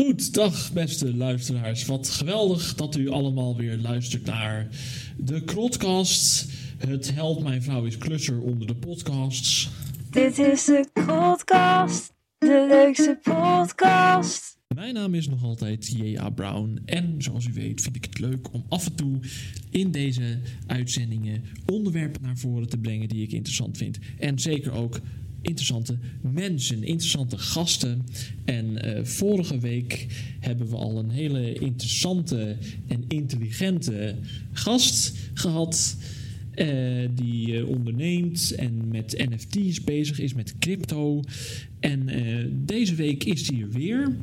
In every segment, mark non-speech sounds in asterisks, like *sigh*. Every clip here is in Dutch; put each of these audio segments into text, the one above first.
Goed, dag beste luisteraars. Wat geweldig dat u allemaal weer luistert naar de Krotcast. Het Held Mijn Vrouw is Klusser onder de podcasts. Dit is de podcast, de leukste podcast. Mijn naam is nog altijd J.A. Brown en zoals u weet vind ik het leuk om af en toe in deze uitzendingen onderwerpen naar voren te brengen die ik interessant vind. En zeker ook interessante mensen, interessante gasten. En eh, vorige week hebben we al een hele interessante en intelligente gast gehad. eh, die eh, onderneemt en met NFT's bezig is, met crypto. En deze week is hij er weer.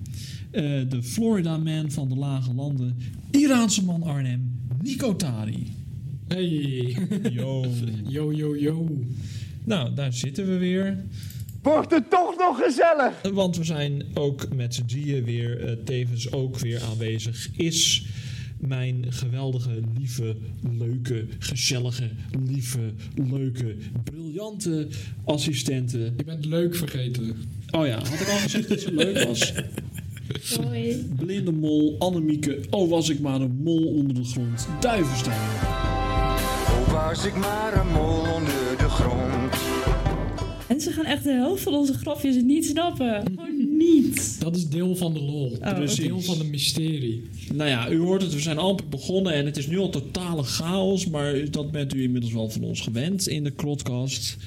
De Florida Man van de lage landen, Iraanse man Arnhem, Nico Tari. Hey, *laughs* Yo. yo, yo, yo. Nou, daar zitten we weer. Wordt het toch nog gezellig? Want we zijn ook met z'n drieën weer, eh, tevens ook weer aanwezig, is mijn geweldige, lieve, leuke, gezellige, lieve, leuke, briljante assistente. Je bent leuk vergeten. Oh ja, had ik al gezegd dat ze leuk was? Hoi. Blinde mol, Annemieke, oh was ik maar een mol onder de grond, Duivenstein. Oh, was ik maar een mol onder de grond. Mensen gaan echt de helft van onze grapjes niet snappen. Gewoon niet. Dat is deel van de lol. Oh, Precies. oké. Deel van de mysterie. Nou ja, u hoort het, we zijn amper begonnen en het is nu al totale chaos, maar dat bent u inmiddels wel van ons gewend in de Krotcast.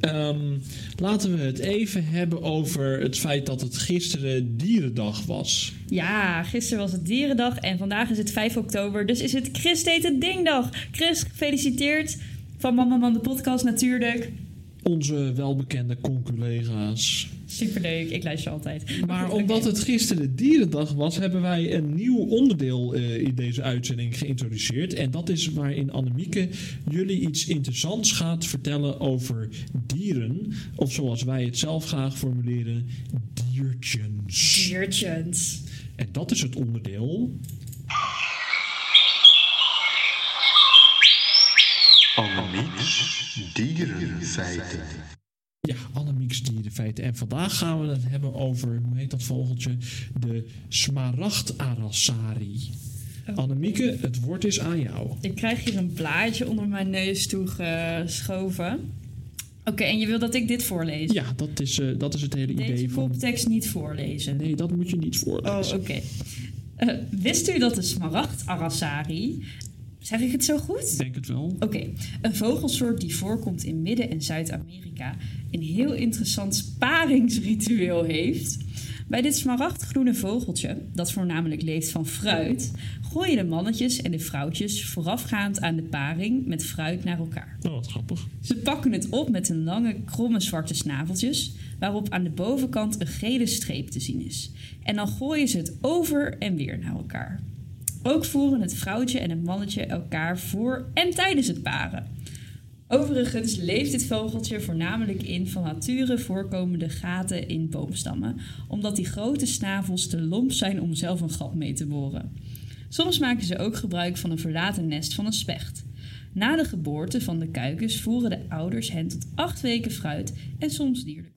Ehm, laten we het even hebben over het feit dat het gisteren Dierendag was. Ja, gisteren was het Dierendag en vandaag is het 5 oktober. Dus is het Chris deed het dingdag. Chris, gefeliciteerd. Van Mama Man de podcast natuurlijk. Onze welbekende conculega's. Superleuk, ik luister altijd. Maar omdat het gisteren Dierendag was, hebben wij een nieuw onderdeel eh, in deze uitzending geïntroduceerd. En dat is waarin Annemieke jullie iets interessants gaat vertellen over dieren. Of zoals wij het zelf graag formuleren, diertjes. Diertjes. En dat is het onderdeel. Annemiek's dierenfeiten. Ja, Annemiek's dierenfeiten. En vandaag gaan we het hebben over, hoe heet dat vogeltje? De smaragd-arassari. Annemieke, het woord is aan jou. Ik krijg hier een blaadje onder mijn neus toegeschoven. Oké, en je wil dat ik dit voorlees? Ja, dat is, eh, dat is het hele idee Deze van... koptekst niet voorlezen. Nee, dat moet je niet voorlezen. Oh, oké. Eh, wist u dat de smaragd-arassari... Zeg ik het zo goed? Ik denk het wel. Oké, een vogelsoort die voorkomt in Midden- en Zuid-Amerika een heel interessant sparingsritueel heeft. Bij dit smaragdgroene vogeltje, dat voornamelijk leeft van fruit, gooien de mannetjes en de vrouwtjes voorafgaand aan de paring met fruit naar elkaar. Oh, wat grappig. Ze pakken het op met hun lange, kromme zwarte snaveltjes, waarop aan de bovenkant een gele streep te zien is. En dan gooien ze het over en weer naar elkaar. Ook voeren het vrouwtje en het mannetje elkaar voor en tijdens het paren. Overigens leeft dit vogeltje voornamelijk in van nature voorkomende gaten in boomstammen, omdat die grote snavels te lomp zijn om zelf een gat mee te boren. Soms maken ze ook gebruik van een verlaten nest van een specht. Na de geboorte van de kuikens voeren de ouders hen tot acht weken fruit en soms dierlijk.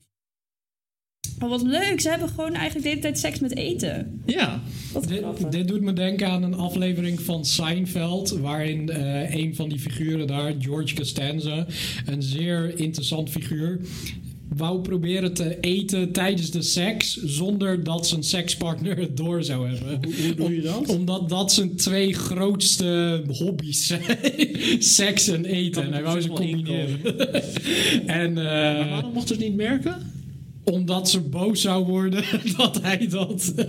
Oh, wat leuk! Ze hebben gewoon eigenlijk de hele tijd seks met eten. Ja, Dit, dit doet me denken aan een aflevering van Seinfeld, waarin eh, een van die figuren daar, George Costanza, een zeer interessant figuur, wou proberen te eten tijdens de seks zonder dat zijn sekspartner het door zou hebben. hoe, hoe doe je dat? Omdat dat zijn twee grootste hobby's zijn. *laughs* Seks en eten. En hij wou ze combineren. *laughs* en eh, Maar waarom mochten ze het niet merken? Omdat ze boos zou worden *laughs* dat hij dat... Dat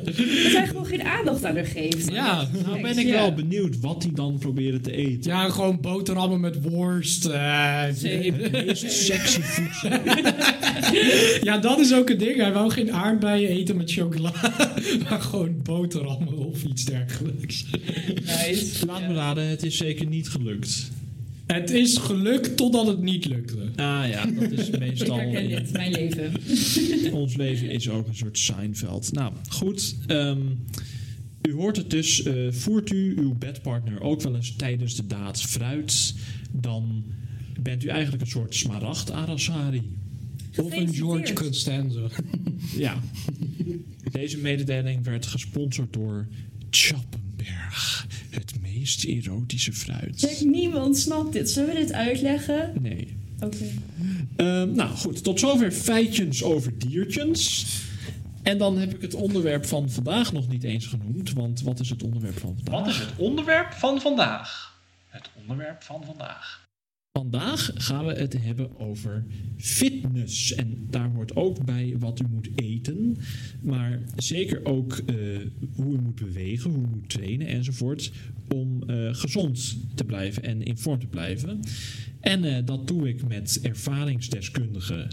hij gewoon geen aandacht aan haar geeft. ja, Nou ben ik Ja. wel benieuwd wat hij dan probeerde te eten. ja, gewoon boterhammen met worst. eh, Het *laughs* meest sexy *laughs* voedsel. ja, dat is ook een ding. Hij wou geen aardbeien eten met chocola. Maar gewoon boterhammen of iets dergelijks. Nice. Laat me raden, het is zeker niet gelukt. Het is gelukt totdat het niet lukte. Ah ja, dat is *laughs* Ik meestal... herken dit, mijn leven. *laughs* Ons leven is ook een soort Seinfeld. Nou, goed. ehm, u hoort het dus. eh, voert u uw bedpartner ook wel eens tijdens de daad fruit... dan bent u eigenlijk een soort smaragd Arasari. Of een George. Costanza. Ja. Deze mededeling werd gesponsord door Chappenberg, meest erotische fruit. Zeg, niemand snapt dit. Zullen we dit uitleggen? Nee. Oké. Ehm, nou goed, tot zover feitjes over diertjes. En dan heb ik het onderwerp van vandaag nog niet eens genoemd. Want wat is het onderwerp van vandaag? Wat is het onderwerp van vandaag? Het onderwerp van vandaag. Vandaag gaan we het hebben over fitness. En daar hoort ook bij wat u moet eten. Maar zeker ook eh, hoe u moet bewegen, hoe u moet trainen enzovoort. Om eh, gezond te blijven en in vorm te blijven. En eh, dat doe ik met ervaringsdeskundige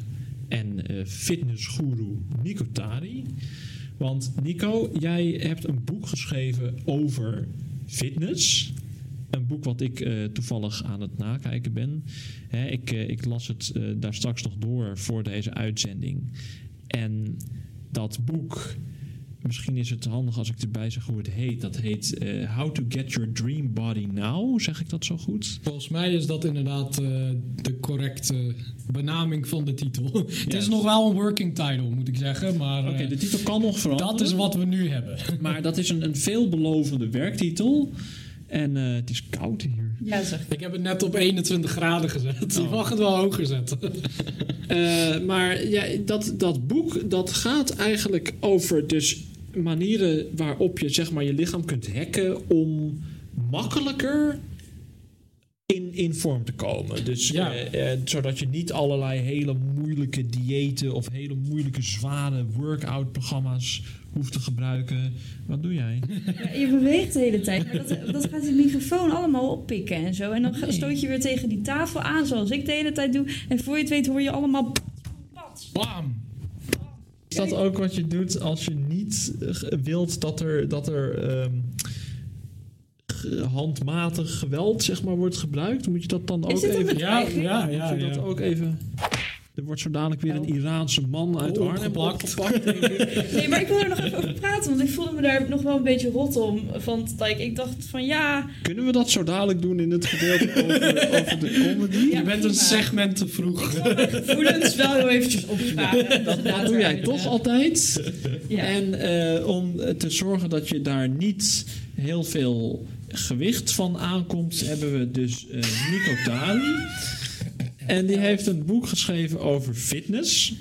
en fitnessguru Nico Tari. Want Nico, jij hebt een boek geschreven over fitness. Een boek wat ik eh, toevallig aan het nakijken ben. Hè, ik, eh, ik las het eh, daar straks nog door voor deze uitzending. En dat boek, misschien is het handig als ik erbij zeg hoe het heet. Dat heet How to Get Your Dream Body Now. Zeg ik dat zo goed? Volgens mij is dat inderdaad de correcte benaming van de titel. *laughs* Het is nog wel een working title, moet ik zeggen. Maar Oké, de titel kan nog veranderen. dat is wat we nu hebben. Maar dat is een, een veelbelovende werktitel. En eh, het is koud hier. Ja, zeg. Ik heb het net op 21 graden gezet. Je Oh. mag het wel hoger zetten. *laughs* Eh, maar ja, dat, dat boek dat gaat eigenlijk over dus manieren waarop je zeg maar, je lichaam kunt hacken om makkelijker in, in vorm te komen. Dus Ja. eh, eh, zodat je niet allerlei hele moeilijke diëten of hele moeilijke zware workout programma's hoeft te gebruiken. Wat doe jij? Ja, je beweegt de hele tijd, maar dat, dat gaat die microfoon allemaal oppikken en zo. En dan stoot je weer tegen die tafel aan, zoals ik de hele tijd doe. En voor je het weet hoor je allemaal... pats. Bam! Is dat ook wat je doet als je niet eh, wilt dat er, dat er ehm, handmatig geweld zeg maar, wordt gebruikt? Moet je dat dan ook even... Ja, ja, Moet ja. je dat ja. ook even... Er wordt zo dadelijk weer een Iraanse man uit Arnhem Opgepakt. opgepakt. denk ik. Nee, maar ik wil er nog even over praten, want ik voelde me daar nog wel een beetje rot om. Want like, ik dacht van ja... Kunnen we dat zo dadelijk doen in het gedeelte over, over de comedy? Ja, Je bent een segment te vroeg. Ik mijn gevoelens wel heel eventjes opvragen. Dat, dat doe jij toch altijd. Ja. En eh, om te zorgen dat je daar niet heel veel gewicht van aankomt, hebben we dus eh Nico Tali. En die heeft een boek geschreven over fitness.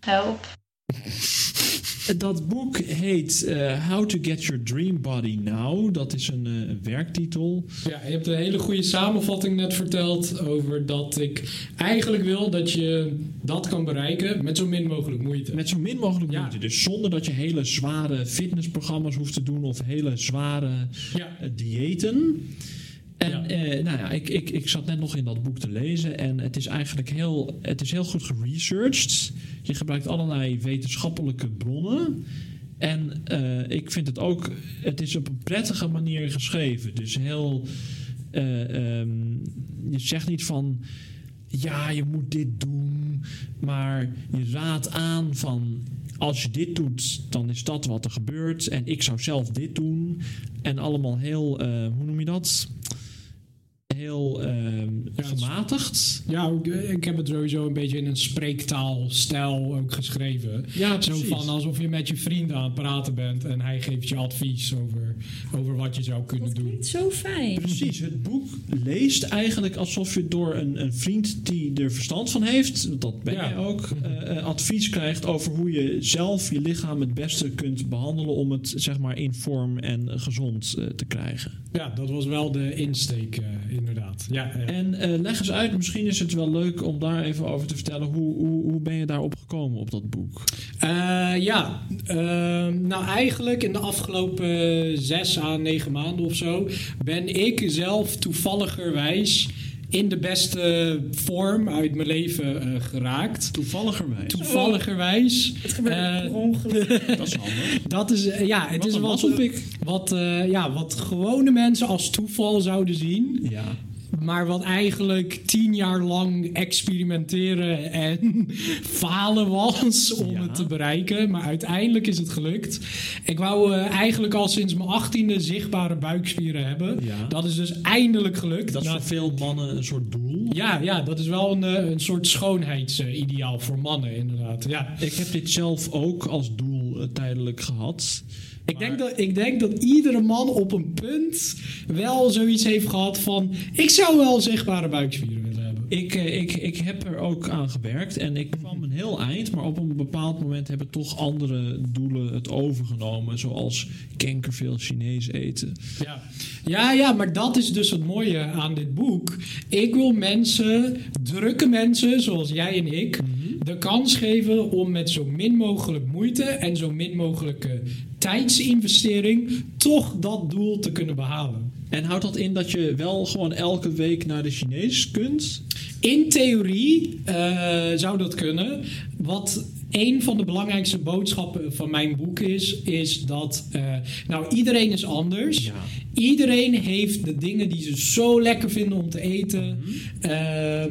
Help. Dat boek heet eh, How to Get Your Dream Body Now. Dat is een, eh, werktitel. Ja, je hebt een hele goede samenvatting net verteld over dat ik eigenlijk wil dat je dat kan bereiken met zo min mogelijk moeite. Met zo min mogelijk Ja. moeite. Dus zonder dat je hele zware fitnessprogramma's hoeft te doen of hele zware Ja, diëten. En Ja. eh, nou ja, ik, ik, ik zat net nog in dat boek te lezen en het is eigenlijk heel, het is heel goed geresearched. Je gebruikt allerlei wetenschappelijke bronnen. En eh, ik vind het ook, het is op een prettige manier geschreven. Dus heel, eh, ehm, je zegt niet van, ja, je moet dit doen. Maar je raadt aan van, als je dit doet, dan is dat wat er gebeurt. En ik zou zelf dit doen. En allemaal heel, hoe noem je dat? Heel ehm, Ja, gematigd. ja eh, ik heb het sowieso een beetje in een spreektaalstijl ook geschreven. Ja, Zo van alsof je met je vrienden aan het praten bent en hij geeft je advies over, over wat je zou kunnen Dat doen. klinkt zo fijn. Precies, het boek leest eigenlijk alsof je door een, een vriend die er verstand van heeft, dat ben Ja. jij ook, eh, eh, advies krijgt over hoe je zelf je lichaam het beste kunt behandelen om het zeg maar in vorm en gezond te krijgen. Ja, dat was wel de insteek, inderdaad. Ja, ja. En eh, leg eens uit, misschien is het wel leuk om daar even over te vertellen. Hoe, hoe, hoe ben je daarop gekomen op dat boek? Eh, ja, ehm, nou eigenlijk in de afgelopen zes à negen maanden of zo ben ik zelf toevalligerwijs in de beste vorm uit mijn leven eh, geraakt. Toevalligerwijs. Toevalligerwijs. Het gebeurt Eh, per ongeluk. *laughs* dat is handig. Dat is, eh, ja, het Wat is wat, wat, eh, ja, wat gewone mensen als toeval zouden zien. Ja. Maar wat eigenlijk tien jaar lang experimenteren en *laughs* falen was om Ja. het te bereiken. Maar uiteindelijk is het gelukt. Ik wou eh, eigenlijk al sinds mijn achttiende zichtbare buikspieren hebben. Ja. Dat is dus eindelijk gelukt. Dat is Nou, voor veel mannen een soort doel. ja, ja, dat is wel een, eh, een soort schoonheidsideaal voor mannen inderdaad. Ja. Ik heb dit zelf ook als doel eh, tijdelijk gehad. Ik denk, dat, ik denk dat iedere man op een punt wel zoiets heeft gehad van... Ik zou wel zichtbare buikspieren willen hebben. Ik, eh, ik, ik heb er ook aan gewerkt en ik kwam een heel eind, maar op een bepaald moment hebben toch andere doelen het overgenomen, zoals kankerveel Chinees eten. Ja. ja, ja, maar dat is dus het mooie aan dit boek. Ik wil mensen, drukke mensen zoals jij en ik, de kans geven om met zo min mogelijk moeite en zo min mogelijke tijdsinvestering toch dat doel te kunnen behalen. En houdt dat in dat je wel gewoon elke week naar de Chinees kunt? In theorie eh, zou dat kunnen. Wat een van de belangrijkste boodschappen van mijn boek is, is dat uh, nou iedereen is anders. Ja. Iedereen heeft de dingen die ze zo lekker vinden om te eten, eh,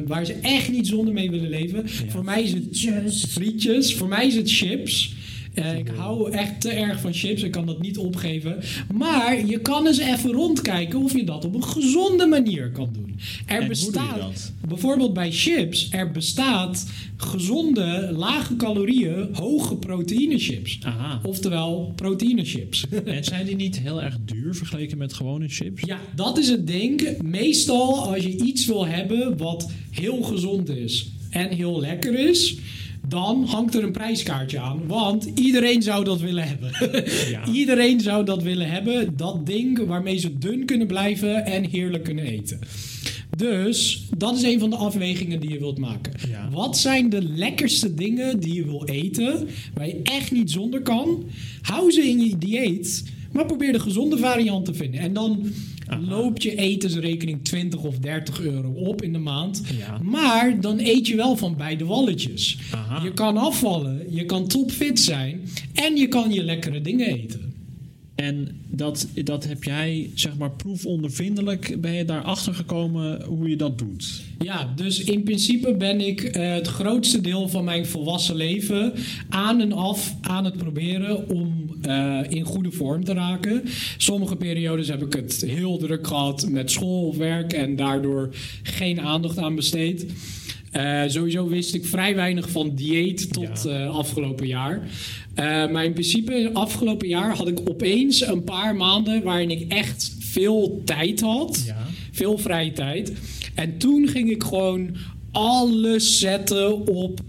waar ze echt niet zonder mee willen leven. Voor mij is het frietjes, voor mij is het chips. Eh, ik hou echt te erg van chips. Ik kan dat niet opgeven. Maar je kan eens even rondkijken of je dat op een gezonde manier kan doen. Er hoe doe je bestaat, dat? bijvoorbeeld bij chips, er bestaat gezonde, lage calorieën, hoge proteïne chips. Aha. Oftewel proteïne chips. *laughs* En zijn die niet heel erg duur vergeleken met gewone chips? Ja, dat is het ding. Meestal als je iets wil hebben wat heel gezond is en heel lekker is, dan hangt er een prijskaartje aan. Want iedereen zou dat willen hebben. Ja. *laughs* iedereen zou dat willen hebben. Dat ding waarmee ze dun kunnen blijven en heerlijk kunnen eten. Dus dat is een van de afwegingen die je wilt maken. Ja. Wat zijn de lekkerste dingen die je wil eten, waar je echt niet zonder kan? Hou ze in je dieet, maar probeer de gezonde variant te vinden. En dan loopt je etensrekening 20 of 30 euro op in de maand. Ja. Maar dan eet je wel van beide walletjes. Aha. Je kan afvallen, je kan topfit zijn en je kan je lekkere dingen eten. En dat, dat heb jij, zeg maar, proefondervindelijk, ben je daarachter gekomen hoe je dat doet? Ja, dus in principe ben ik eh, het grootste deel van mijn volwassen leven aan en af aan het proberen om eh, in goede vorm te raken. Sommige periodes heb ik het heel druk gehad met school of werk en daardoor geen aandacht aan besteed. Eh, sowieso wist ik vrij weinig van dieet tot Ja. afgelopen jaar. Maar in principe, afgelopen jaar had ik opeens een paar maanden waarin ik echt veel tijd had. Ja. Veel vrije tijd. En toen ging ik gewoon alles zetten op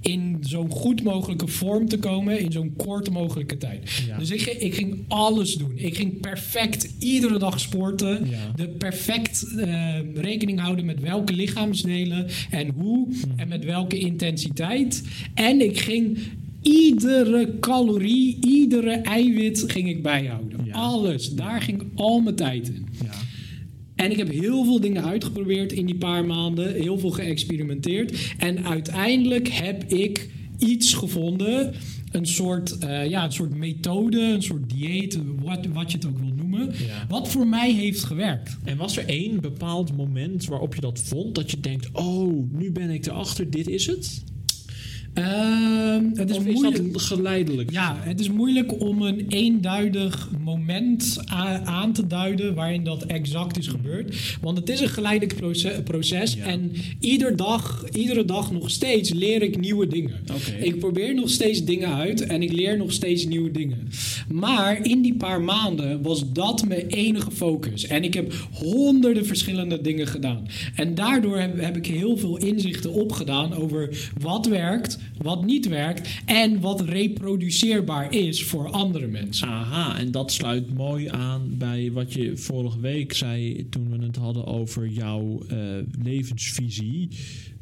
in zo'n goed mogelijke vorm te komen in zo'n kort mogelijke tijd. Ja. Dus ik, ging- ik ging alles doen. Ik ging perfect iedere dag sporten. Ja. De perfect eh, rekening houden met welke lichaamsdelen en hoe en met welke intensiteit. En ik ging iedere calorie, iedere eiwit ging ik bijhouden. Ja. Alles. Daar ging al mijn tijd in. Ja. En ik heb heel veel dingen uitgeprobeerd in die paar maanden. Heel veel geëxperimenteerd. En uiteindelijk heb ik iets gevonden. Een soort, eh, ja, een soort methode, een soort dieet, wat, wat je het ook wil noemen. Ja. Wat voor mij heeft gewerkt. En was er één bepaald moment waarop je dat vond? Dat je denkt, oh, nu ben ik erachter, dit is het? Ehm, het is moeilijk. geleidelijk? Ja, het is moeilijk om een eenduidig moment aan te duiden waarin dat exact is gebeurd. Want het is een geleidelijk proces, proces Ja. en ieder dag, iedere dag nog steeds leer ik nieuwe dingen. Ik probeer nog steeds dingen uit en ik leer nog steeds nieuwe dingen. Maar in die paar maanden was dat mijn enige focus. En ik heb honderden verschillende dingen gedaan. En daardoor heb, heb ik heel veel inzichten opgedaan over wat werkt, wat niet werkt en wat reproduceerbaar is voor andere mensen. Aha, en dat sluit mooi aan bij wat je vorige week zei toen we het hadden over jouw eh, levensvisie.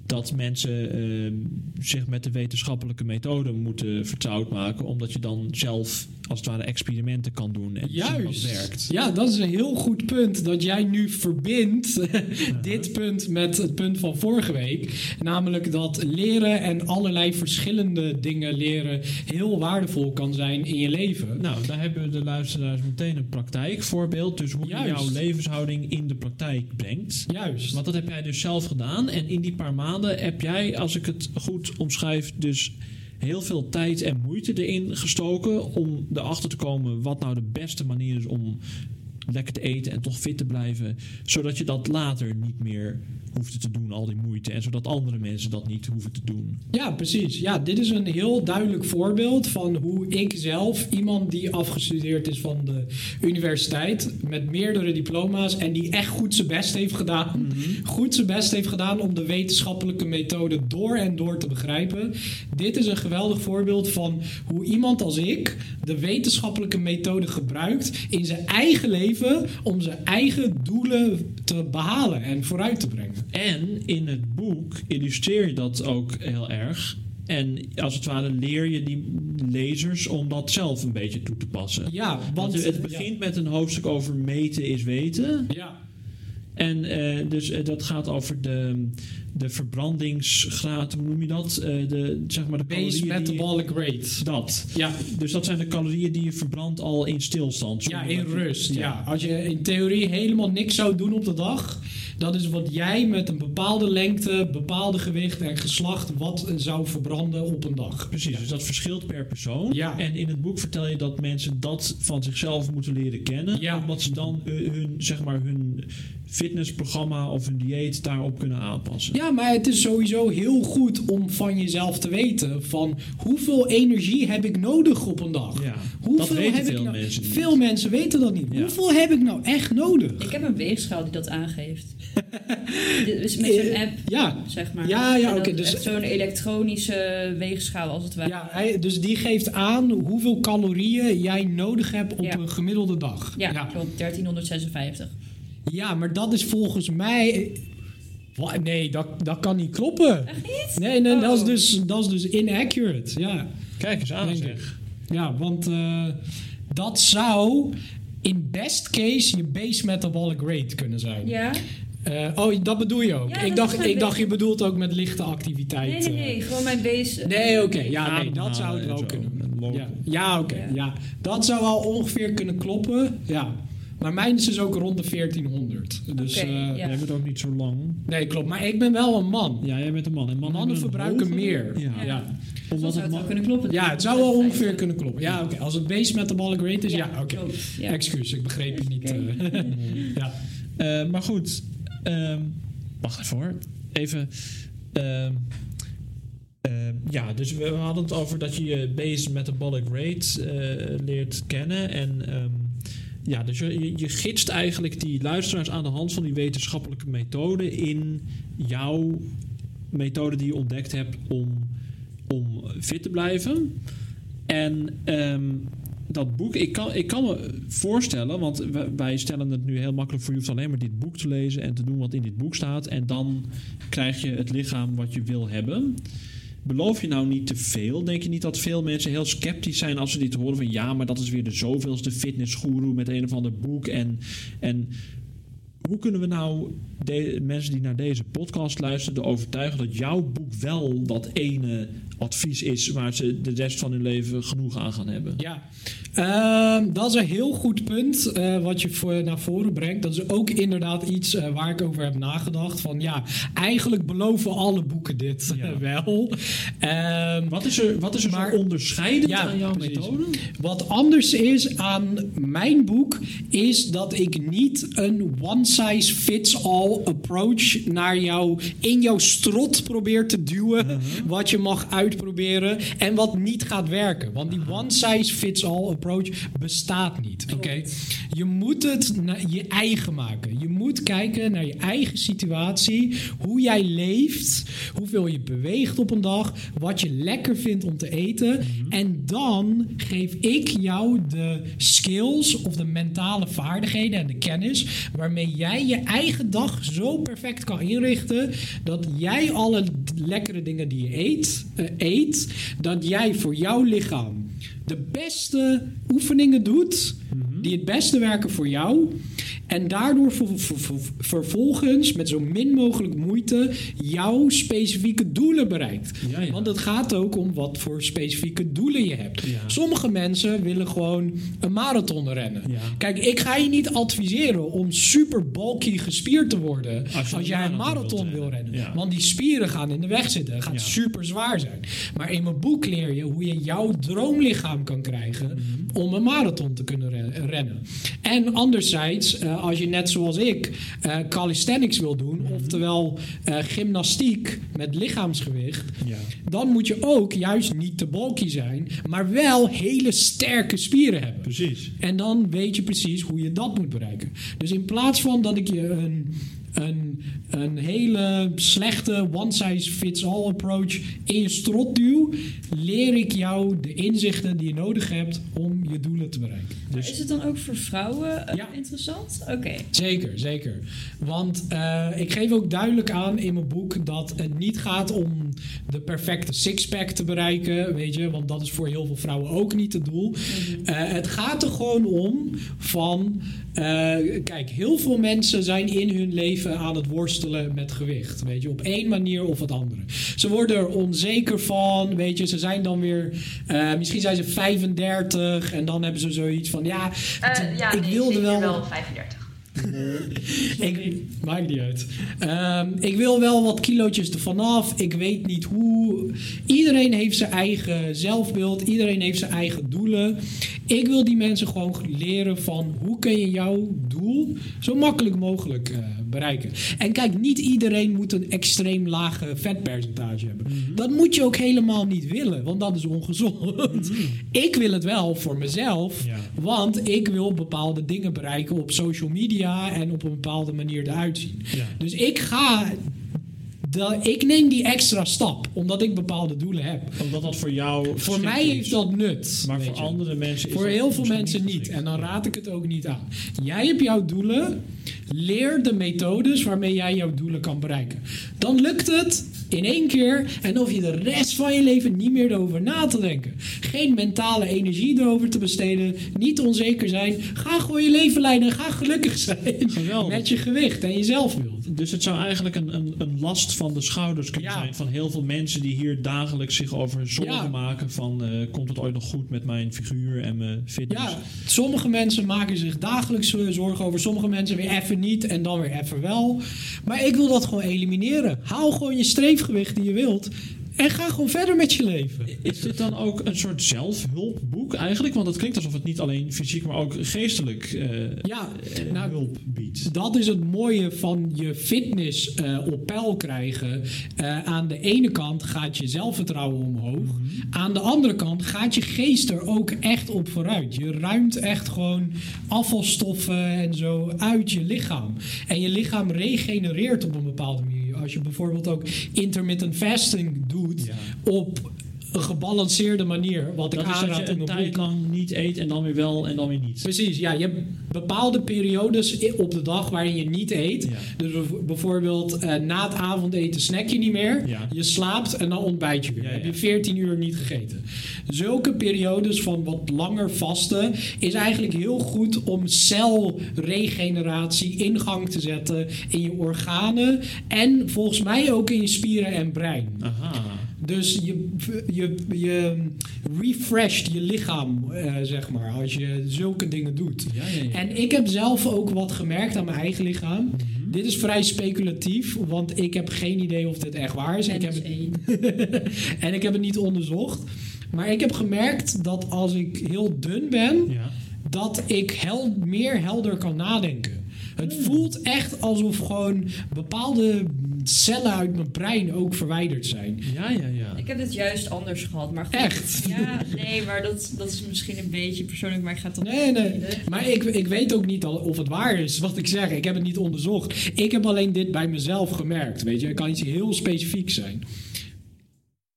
Dat mensen eh, zich met de wetenschappelijke methode moeten vertrouwd maken, omdat je dan zelf als het ware experimenten kan doen en Juist. werkt. Ja, dat is een heel goed punt dat jij nu verbindt *laughs* dit punt met het punt van vorige week. Namelijk dat leren en allerlei verschillende dingen leren heel waardevol kan zijn in je leven. Nou, daar hebben de luisteraars meteen een praktijkvoorbeeld. Dus hoe Juist. je jouw levenshouding in de praktijk brengt. Juist. Want dat heb jij dus zelf gedaan. En in die paar maanden heb jij, als ik het goed omschrijf, dus heel veel tijd en moeite erin gestoken om erachter te komen wat nou de beste manier is om lekker te eten en toch fit te blijven. Zodat je dat later niet meer hoeft te doen, al die moeite. En zodat andere mensen dat niet hoeven te doen. Ja, precies. Ja, dit is een heel duidelijk voorbeeld van hoe ik zelf, iemand die afgestudeerd is van de universiteit, met meerdere diploma's en die echt goed zijn best heeft gedaan, goed zijn best heeft gedaan om de wetenschappelijke methode door en door te begrijpen. Dit is een geweldig voorbeeld van hoe iemand als ik de wetenschappelijke methode gebruikt in zijn eigen leven om zijn eigen doelen te behalen en vooruit te brengen. En in het boek illustreer je dat ook heel erg. En als het ware leer je die lezers om dat zelf een beetje toe te passen. Ja, want Want het begint met een hoofdstuk over meten is weten. Ja. En eh, dus eh, dat gaat over de, de verbrandingsgraad, hoe noem je dat? Eh, de, zeg maar de Base je- metabolic rate. Dat. Ja, Dus dat zijn de calorieën die je verbrandt al in stilstand. ja, in je- rust. Ja. Als je in theorie helemaal niks zou doen op de dag, dat is wat jij met een bepaalde lengte, bepaalde gewicht en geslacht wat zou verbranden op een dag. Precies, dus dat verschilt per persoon. Ja. En in het boek vertel je dat mensen dat van zichzelf moeten leren kennen. Ja. Omdat ze dan eh, hun, zeg maar, hun fitnessprogramma of hun dieet daarop kunnen aanpassen. Ja, maar het is sowieso heel goed om van jezelf te weten van hoeveel energie heb ik nodig op een dag. Ja, Hoeveel dat weten heb ik veel nou- mensen niet. Veel mensen weten dat niet. Ja. Hoeveel heb ik nou echt nodig? Ik heb een weegschaal die dat aangeeft. Dit is met zo'n Eh, app, Ja, zeg maar. Ja, ja, oké, dus- zo'n elektronische weegschaal als het ware. ja hij, dus die geeft aan hoeveel calorieën jij nodig hebt op Ja. een gemiddelde dag. Ja, ja. klopt. 1356. Ja, maar dat is volgens mij. Nee, dat, dat kan niet kloppen. Echt niet? Nee, nee dat, is Oh. dus, dat is dus inaccurate. Ja, Kijk eens aan Denk zeg. ja want eh, dat zou in best case je base metabolic rate kunnen zijn. Ja? Eh, oh, dat bedoel je ook. Ja, ik dacht, ik dacht je bedoelt ook met lichte activiteit. Nee, nee, eh. nee. Gewoon mijn base. Nee, oké. Ja, nee, dat zou het wel kunnen. Ja, ja oké. Ja. ja. Dat zou al ongeveer kunnen kloppen. Ja. Maar mijn is dus ook rond de 1400. Dus, Oké, eh, ja. Jij bent ook niet zo lang. Nee, klopt. Maar ik ben wel een man. Ja, jij bent een man. En mannen, verbruiken meer. Ja. Ja. Omdat zou het het wel kunnen kloppen. Ja, het zou wel ongeveer kunnen kloppen. Ja, oké. Als het base metabolic rate is, ja, oké. Ja. Excuus, ik begreep je niet. Eh. *laughs* ja. Eh, maar goed. Ehm, wacht even hoor. Even. ehm, ehm, ja, dus we, hadden het over dat je je base metabolic rate eh, leert kennen. En ja, dus je, je, gidst eigenlijk die luisteraars aan de hand van die wetenschappelijke methode in jouw methode die je ontdekt hebt om, om fit te blijven. En ehm, dat boek, ik kan, ik kan me voorstellen, want wij- stellen het nu heel makkelijk voor je hoeft alleen maar dit boek te lezen en te doen wat in dit boek staat. En dan krijg je het lichaam wat je wil hebben. Beloof je nou niet te veel? Denk je niet dat veel mensen heel sceptisch zijn als ze dit horen van ja, maar dat is weer de zoveelste fitnessgoeroe met een of ander boek. En, en hoe kunnen we nou de, mensen die naar deze podcast luisteren er overtuigen dat jouw boek wel dat ene advies is waar ze de rest van hun leven genoeg aan gaan hebben? Ja, Ehm, dat is een heel goed punt eh, wat je voor, naar voren brengt. Dat is ook inderdaad iets eh, waar ik over heb nagedacht. Van ja, eigenlijk beloven alle boeken dit Ja. eh, wel. Ehm, Wat is er, wat is er Maar- zo onderscheidend Ja, aan jouw precies. methode? Wat anders is aan mijn boek, is dat ik niet een one-size-fits-all approach naar jou in jouw strot probeer te duwen. Wat je mag uitproberen en wat niet gaat werken. Want die one-size-fits-all approach bestaat niet. Oké? Je moet het je eigen maken. Je moet kijken naar je eigen situatie, hoe jij leeft, hoeveel je beweegt op een dag, wat je lekker vindt om te eten. En dan geef ik jou de skills of de mentale vaardigheden en de kennis waarmee jij je eigen dag zo perfect kan inrichten dat jij alle lekkere dingen die je eet, eh, eet dat jij voor jouw lichaam de beste oefeningen doet die het beste werken voor jou. En daardoor ver- ver- ver- vervolgens met zo min mogelijk moeite jouw specifieke doelen bereikt. Ja, ja. Want het gaat ook om wat voor specifieke doelen je hebt. Ja. Sommige mensen willen gewoon een marathon rennen. Kijk, ik ga je niet adviseren om super bulky gespierd te worden als, jij een marathon wil rennen. Want die spieren gaan in de weg zitten. Het gaat super zwaar zijn. Maar in mijn boek leer je hoe je jouw droomlichaam kan krijgen Mhm. om een marathon te kunnen re- rennen. En anderzijds, eh, als je net zoals ik eh, calisthenics wil doen, Mhm. oftewel eh, gymnastiek met lichaamsgewicht, Ja. dan moet je ook juist niet te bulky zijn, maar wel hele sterke spieren hebben. Precies. En dan weet je precies hoe je dat moet bereiken. Dus in plaats van dat ik je een, een, een hele slechte one-size-fits-all approach in je strot duw, leer ik jou de inzichten die je nodig hebt om je doelen te bereiken. Maar is het dan ook voor vrouwen eh, Ja. interessant? Oké. Zeker, zeker. Want eh, ik geef ook duidelijk aan in mijn boek dat het niet gaat om de perfecte sixpack te bereiken, weet je, want dat is voor heel veel vrouwen ook niet het doel. Eh, het gaat er gewoon om van, eh, kijk, heel veel mensen zijn in hun leven aan het worstelen met gewicht, weet je, op één manier of het andere. Ze worden er onzeker van, weet je, ze zijn dan weer, eh, misschien zijn ze 35 en dan hebben ze zoiets van, ja, ja, ik nee, wilde wel wel 35. Ik, maakt niet uit. Ehm, ik wil wel wat kilootjes ervan af. Ik weet niet hoe. Iedereen heeft zijn eigen zelfbeeld. Iedereen heeft zijn eigen doelen. Ik wil die mensen gewoon leren van hoe kun je jouw doel zo makkelijk mogelijk eh, bereiken. En kijk, niet iedereen moet een extreem lage vetpercentage hebben. Dat moet je ook helemaal niet willen, want dat is ongezond. Ik wil het wel voor mezelf, Ja. want ik wil bepaalde dingen bereiken op social media en op een bepaalde manier eruit zien. Ja. Dus ik ga. ik neem die extra stap, omdat ik bepaalde doelen heb. Omdat dat voor jou. Voor mij is. heeft dat nut. Maar voor je. andere mensen Voor heel veel mensen niet. En dan raad ik het ook niet aan. Jij hebt jouw doelen. Leer de methodes waarmee jij jouw doelen kan bereiken. Dan lukt het in één keer. En hoef je de rest van je leven niet meer erover na te denken. Geen mentale energie erover te besteden. Niet onzeker zijn. Ga gewoon je leven leiden. en Ga gelukkig zijn. Geweldig. Met je gewicht en je zelfbeeld. Dus het zou eigenlijk een, een, een last van de schouders kunnen Ja. zijn van heel veel mensen die hier dagelijks zich over zorgen Ja. maken van eh, komt het ooit nog goed met mijn figuur en mijn fitness? Ja, sommige mensen maken zich dagelijks eh, zorgen over. Sommige mensen weer even niet en dan weer even wel. Maar ik wil dat gewoon elimineren. Haal gewoon je streefgewicht die je wilt. En ga gewoon verder met je leven. Is dit dan ook een soort zelfhulpboek eigenlijk? Want het klinkt alsof het niet alleen fysiek, maar ook geestelijk eh, Ja, eh, nou, hulp biedt. Dat is het mooie van je fitness eh, op peil krijgen. Aan de ene kant gaat je zelfvertrouwen omhoog. Aan de andere kant gaat je geest er ook echt op vooruit. Je ruimt echt gewoon afvalstoffen en zo uit je lichaam. En je lichaam regenereert op een bepaalde manier. Als je bijvoorbeeld ook intermittent fasting doet Ja. op een gebalanceerde manier. Wat ik Dat is dat aanraad je een tijd lang niet eet en dan weer wel en dan weer niet. Precies, ja. Je hebt bepaalde periodes op de dag waarin je niet eet. Ja. Dus bijv- bijvoorbeeld eh, na het avondeten snack je niet meer. Ja. Je slaapt en dan ontbijt je weer. Ja, Heb je 14 uur niet gegeten. Zulke periodes van wat langer vasten is eigenlijk heel goed om celregeneratie in gang te zetten in je organen. En volgens mij ook in je spieren en brein. Aha. Dus je, je, je refresht je lichaam, eh, zeg maar, als je zulke dingen doet. Ja, ja, ja. En ik heb zelf ook wat gemerkt aan mijn eigen lichaam. Mhm. Dit is vrij speculatief, want ik heb geen idee of dit echt waar is. Ik heb het, *laughs* en ik heb het niet onderzocht. Maar ik heb gemerkt dat als ik heel dun ben, Ja. dat ik hel, meer helder kan nadenken. Het voelt echt alsof gewoon bepaalde cellen uit mijn brein ook verwijderd zijn. Ja, ja, ja. Ik heb het juist anders gehad. Maar goed, Echt? Ja, nee, maar dat, dat is misschien een beetje persoonlijk, maar ik ga toch Nee, nee. Maar ik, ik weet ook niet al of het waar is wat ik zeg. Ik heb het niet onderzocht. Ik heb alleen dit bij mezelf gemerkt. Weet je, het kan iets heel specifieks zijn.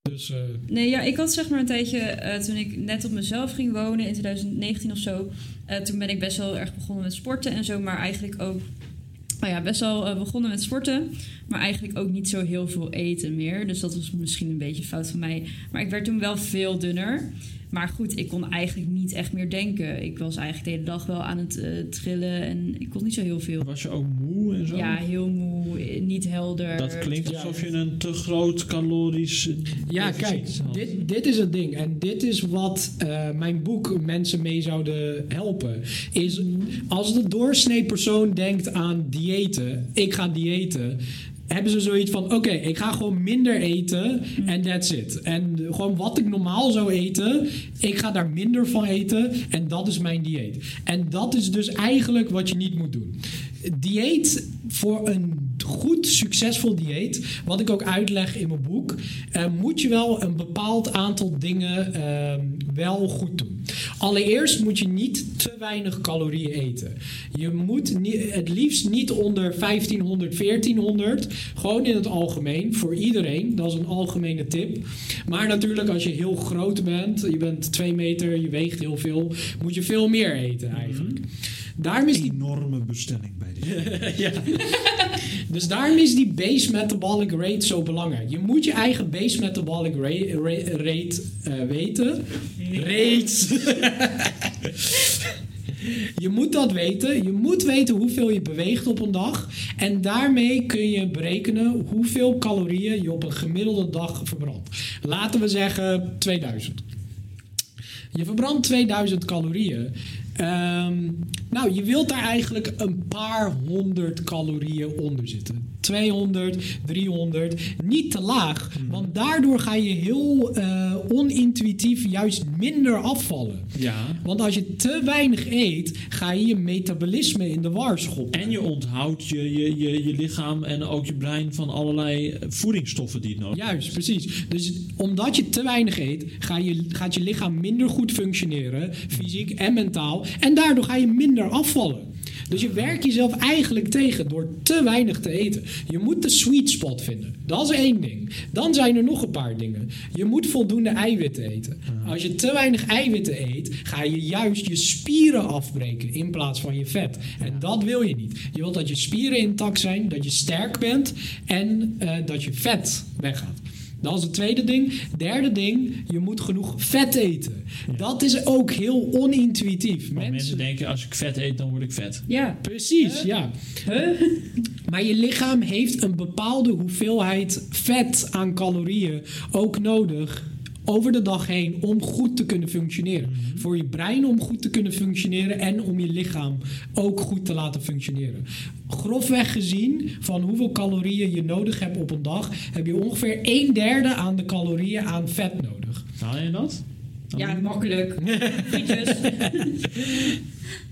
Dus eh, Nee, ja, ik had zeg maar een tijdje, eh, toen ik net op mezelf ging wonen in 2019 of zo, eh, toen ben ik best wel erg begonnen met sporten en zo, maar eigenlijk ook, nou ja, best wel begonnen met sporten, maar eigenlijk ook niet zo heel veel eten meer. Dus dat was misschien een beetje fout van mij. Maar ik werd toen wel veel dunner. Maar goed, ik kon eigenlijk niet echt meer denken. Ik was eigenlijk de hele dag wel aan het trillen en ik kon niet zo heel veel. Was je ook en zo? Ja, heel moe, niet helder. Dat klinkt alsof je een te groot calorisch Ja, kijk, dit, dit is het ding. En dit is wat eh, mijn boek mensen mee zouden helpen. Is als de doorsnee persoon denkt aan diëten, ik ga diëten. Hebben ze zoiets van: oké, ik ga gewoon minder eten en that's it. En gewoon wat ik normaal zou eten, ik ga daar minder van eten en dat is mijn dieet. En dat is dus eigenlijk wat je niet moet doen. Dieet voor een goed, succesvol dieet, wat ik ook uitleg in mijn boek, eh, moet je wel een bepaald aantal dingen ehm, wel goed doen. Allereerst moet je niet te weinig calorieën eten. Je moet ni- het liefst niet onder 1500, 1400. Gewoon in het algemeen, voor iedereen. Dat is een algemene tip. Maar natuurlijk, als je heel groot bent, je bent 2 meter, je weegt heel veel, moet je veel meer eten eigenlijk. Daarom is die Enorme bestelling bij dit. *laughs* ja. Dus daarom is die base metabolic rate zo belangrijk. Je moet je eigen base metabolic ra- ra- rate eh, weten. Rate. *laughs* je moet dat weten. Je moet weten hoeveel je beweegt op een dag. En daarmee kun je berekenen hoeveel calorieën je op een gemiddelde dag verbrandt. Laten we zeggen 2000. Je verbrandt 2000 calorieën. Ehm, nou, je wilt daar eigenlijk een paar honderd calorieën onder zitten. 200, 300. Niet te laag. Want daardoor ga je heel eh, onintuïtief juist minder afvallen. Ja. Want als je te weinig eet, ga je je metabolisme in de war schoppen. En je onthoudt je, je, je, je lichaam en ook je brein van allerlei voedingsstoffen die het nodig Juist, precies. Dus omdat je te weinig eet, ga je, gaat je lichaam minder goed functioneren, fysiek en mentaal. En daardoor ga je minder afvallen. Dus je werkt jezelf eigenlijk tegen door te weinig te eten. Je moet de sweet spot vinden. Dat is één ding. Dan zijn er nog een paar dingen. Je moet voldoende eiwitten eten. Als je te weinig eiwitten eet, ga je juist je spieren afbreken in plaats van je vet. En dat wil je niet. Je wilt dat je spieren intact zijn, dat je sterk bent en eh, dat je vet weggaat. Dat is het tweede ding. Derde ding, je moet genoeg vet eten. Dat is ook heel onintuïtief. Want mensen denken, als ik vet eet, dan word ik vet. Ja. Precies, ja. Maar je lichaam heeft een bepaalde hoeveelheid vet aan calorieën ook nodig over de dag heen om goed te kunnen functioneren. Voor je brein om goed te kunnen functioneren en om je lichaam ook goed te laten functioneren. Grofweg gezien, van hoeveel calorieën je nodig hebt op een dag, heb je ongeveer een derde aan de calorieën aan vet nodig. Haal je dat? Ja, makkelijk. *laughs* Frietjes. *laughs*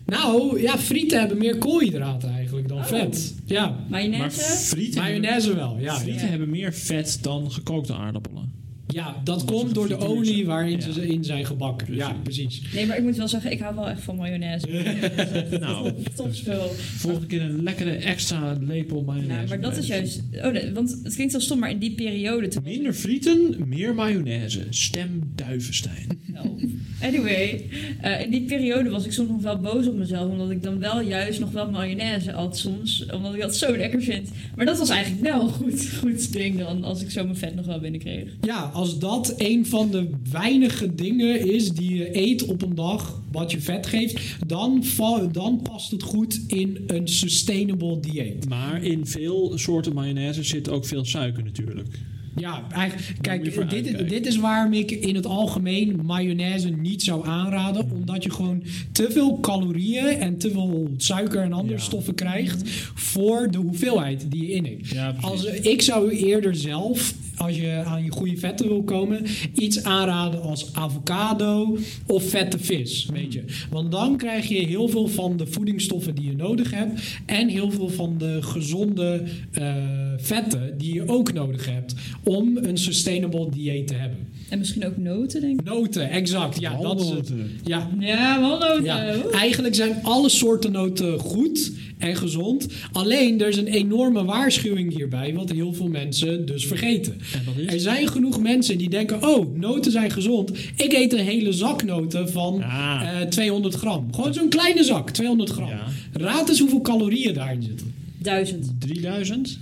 Nou, ja, frieten hebben meer koolhydraten eigenlijk dan vet. Ja, Maar Mayonaise? frieten, mayonaise wel. Ja, frieten ja. hebben meer vet dan gekookte aardappelen. Ja, dat Omdat komt door de olie waarin Ja. ze in zijn gebakken. Ja, precies. Nee, maar ik moet wel zeggen, ik hou wel echt van mayonaise. *laughs* Nou, Topspul. volgende keer een lekkere extra lepel mayonaise. Nou, maar dat is juist... Oh, nee, want het klinkt zo stom, maar in die periode... Toen Minder frieten, meer mayonaise. Stem Duivenstein. Nou, Anyway, eh, in die periode was ik soms nog wel boos op mezelf. Omdat ik dan wel juist nog wel mayonaise had soms. Omdat ik dat zo lekker vind. Maar dat was eigenlijk wel een goed, goed ding dan. Als ik zo mijn vet nog wel binnenkreeg. Ja, als dat een van de weinige dingen is die je eet op een dag, wat je vet geeft, dan, dan past het goed in een sustainable dieet. Maar in veel soorten mayonaise zit ook veel suiker natuurlijk. Ja, eigenlijk, kijk, dit, dit is waarom ik in het algemeen mayonaise niet zou aanraden. Omdat je gewoon te veel calorieën en te veel suiker en andere Ja. stoffen krijgt voor de hoeveelheid die je inneemt. Ja. Als, ik zou eerder zelf, als je aan je goede vetten wil komen, iets aanraden als avocado of vette vis. Weet je. Want dan krijg je heel veel van de voedingsstoffen die je nodig hebt. En heel veel van de gezonde eh, vetten die je ook nodig hebt om een sustainable dieet te hebben. En misschien ook noten, denk ik. Noten, exact. Ja, dat is het. Walnoten. Ja, Ja, wel noten. ja, eigenlijk zijn alle soorten noten goed en gezond. Alleen er is een enorme waarschuwing hierbij, wat heel veel mensen dus vergeten. En dat is? Er zijn genoeg mensen die denken: oh, noten zijn gezond. Ik eet een hele zak noten van Ah. eh, 200 gram. Gewoon zo'n kleine zak, 200 gram. Ja. Raad eens hoeveel calorieën daarin zitten. Duizend. 3000?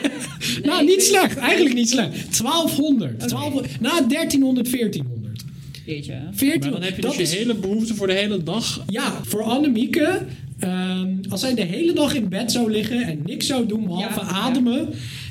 *laughs* nou, ik niet slecht. Eigenlijk niet slecht. 1200. 1200 nou, 1300, 1400. Jeetje. 14 Maar dan heb je dat dus je is- hele behoefte voor de hele dag. Ja, voor Annemieke. Ehm, als zij de hele dag in bed zou liggen en niks zou doen behalve Ja, ademen.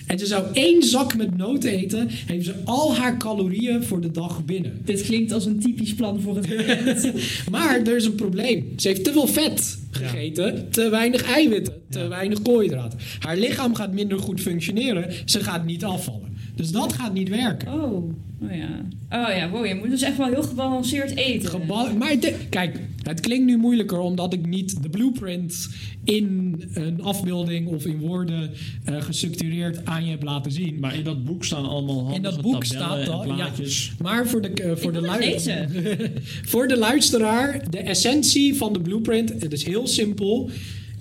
En ze zou één zak met noten eten, heeft ze al haar calorieën voor de dag binnen. Dit klinkt als een typisch plan voor het *laughs* weekend. Maar er is een probleem. Ze heeft te veel vet gegeten, te weinig eiwitten, te weinig koolhydraten. Haar lichaam gaat minder goed functioneren, ze gaat niet afvallen. Dus dat gaat niet werken. Oh, oh ja. Oh ja, wow, je moet dus echt wel heel gebalanceerd eten. Geba- maar het- kijk, het klinkt nu moeilijker omdat ik niet de blueprint in een afbeelding of in woorden eh, gestructureerd aan je heb laten zien. Maar in dat boek staan allemaal handige In dat boek staat dat. Ja. plaatjes. Maar voor de, eh, voor, de wil het lui- lezen. *laughs* voor de luisteraar, de essentie van de blueprint, het is heel simpel.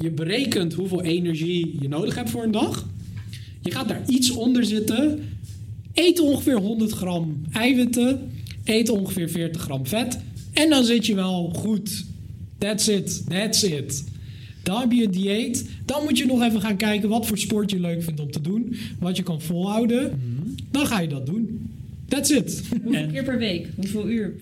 Je berekent hoeveel energie je nodig hebt voor een dag. Je gaat daar iets onder zitten. Eet ongeveer 100 gram eiwitten. Eet ongeveer 40 gram vet. En dan zit je wel goed. That's it. That's it. Dan heb je een dieet. Dan moet je nog even gaan kijken wat voor sport je leuk vindt om te doen. Wat je kan volhouden. Dan ga je dat doen. That's it. Hoeveel En- keer per week? Hoeveel uur?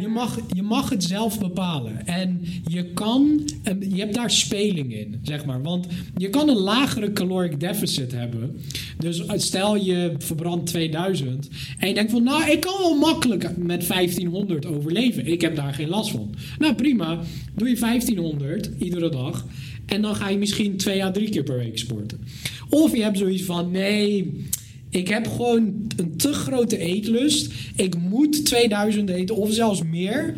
Je mag, je mag het zelf bepalen. En je kan, je hebt daar speling in, zeg maar. Want je kan een lagere caloric deficit hebben. Dus stel je verbrandt 2000 en je denkt van, nou, ik kan wel makkelijk met 1500 overleven. Ik heb daar geen last van. Nou, prima. Doe je 1500 iedere dag. En dan ga je misschien twee à drie keer per week sporten. Of je hebt zoiets van, nee, ik heb gewoon een te grote eetlust. Ik moet 2000 eten of zelfs meer.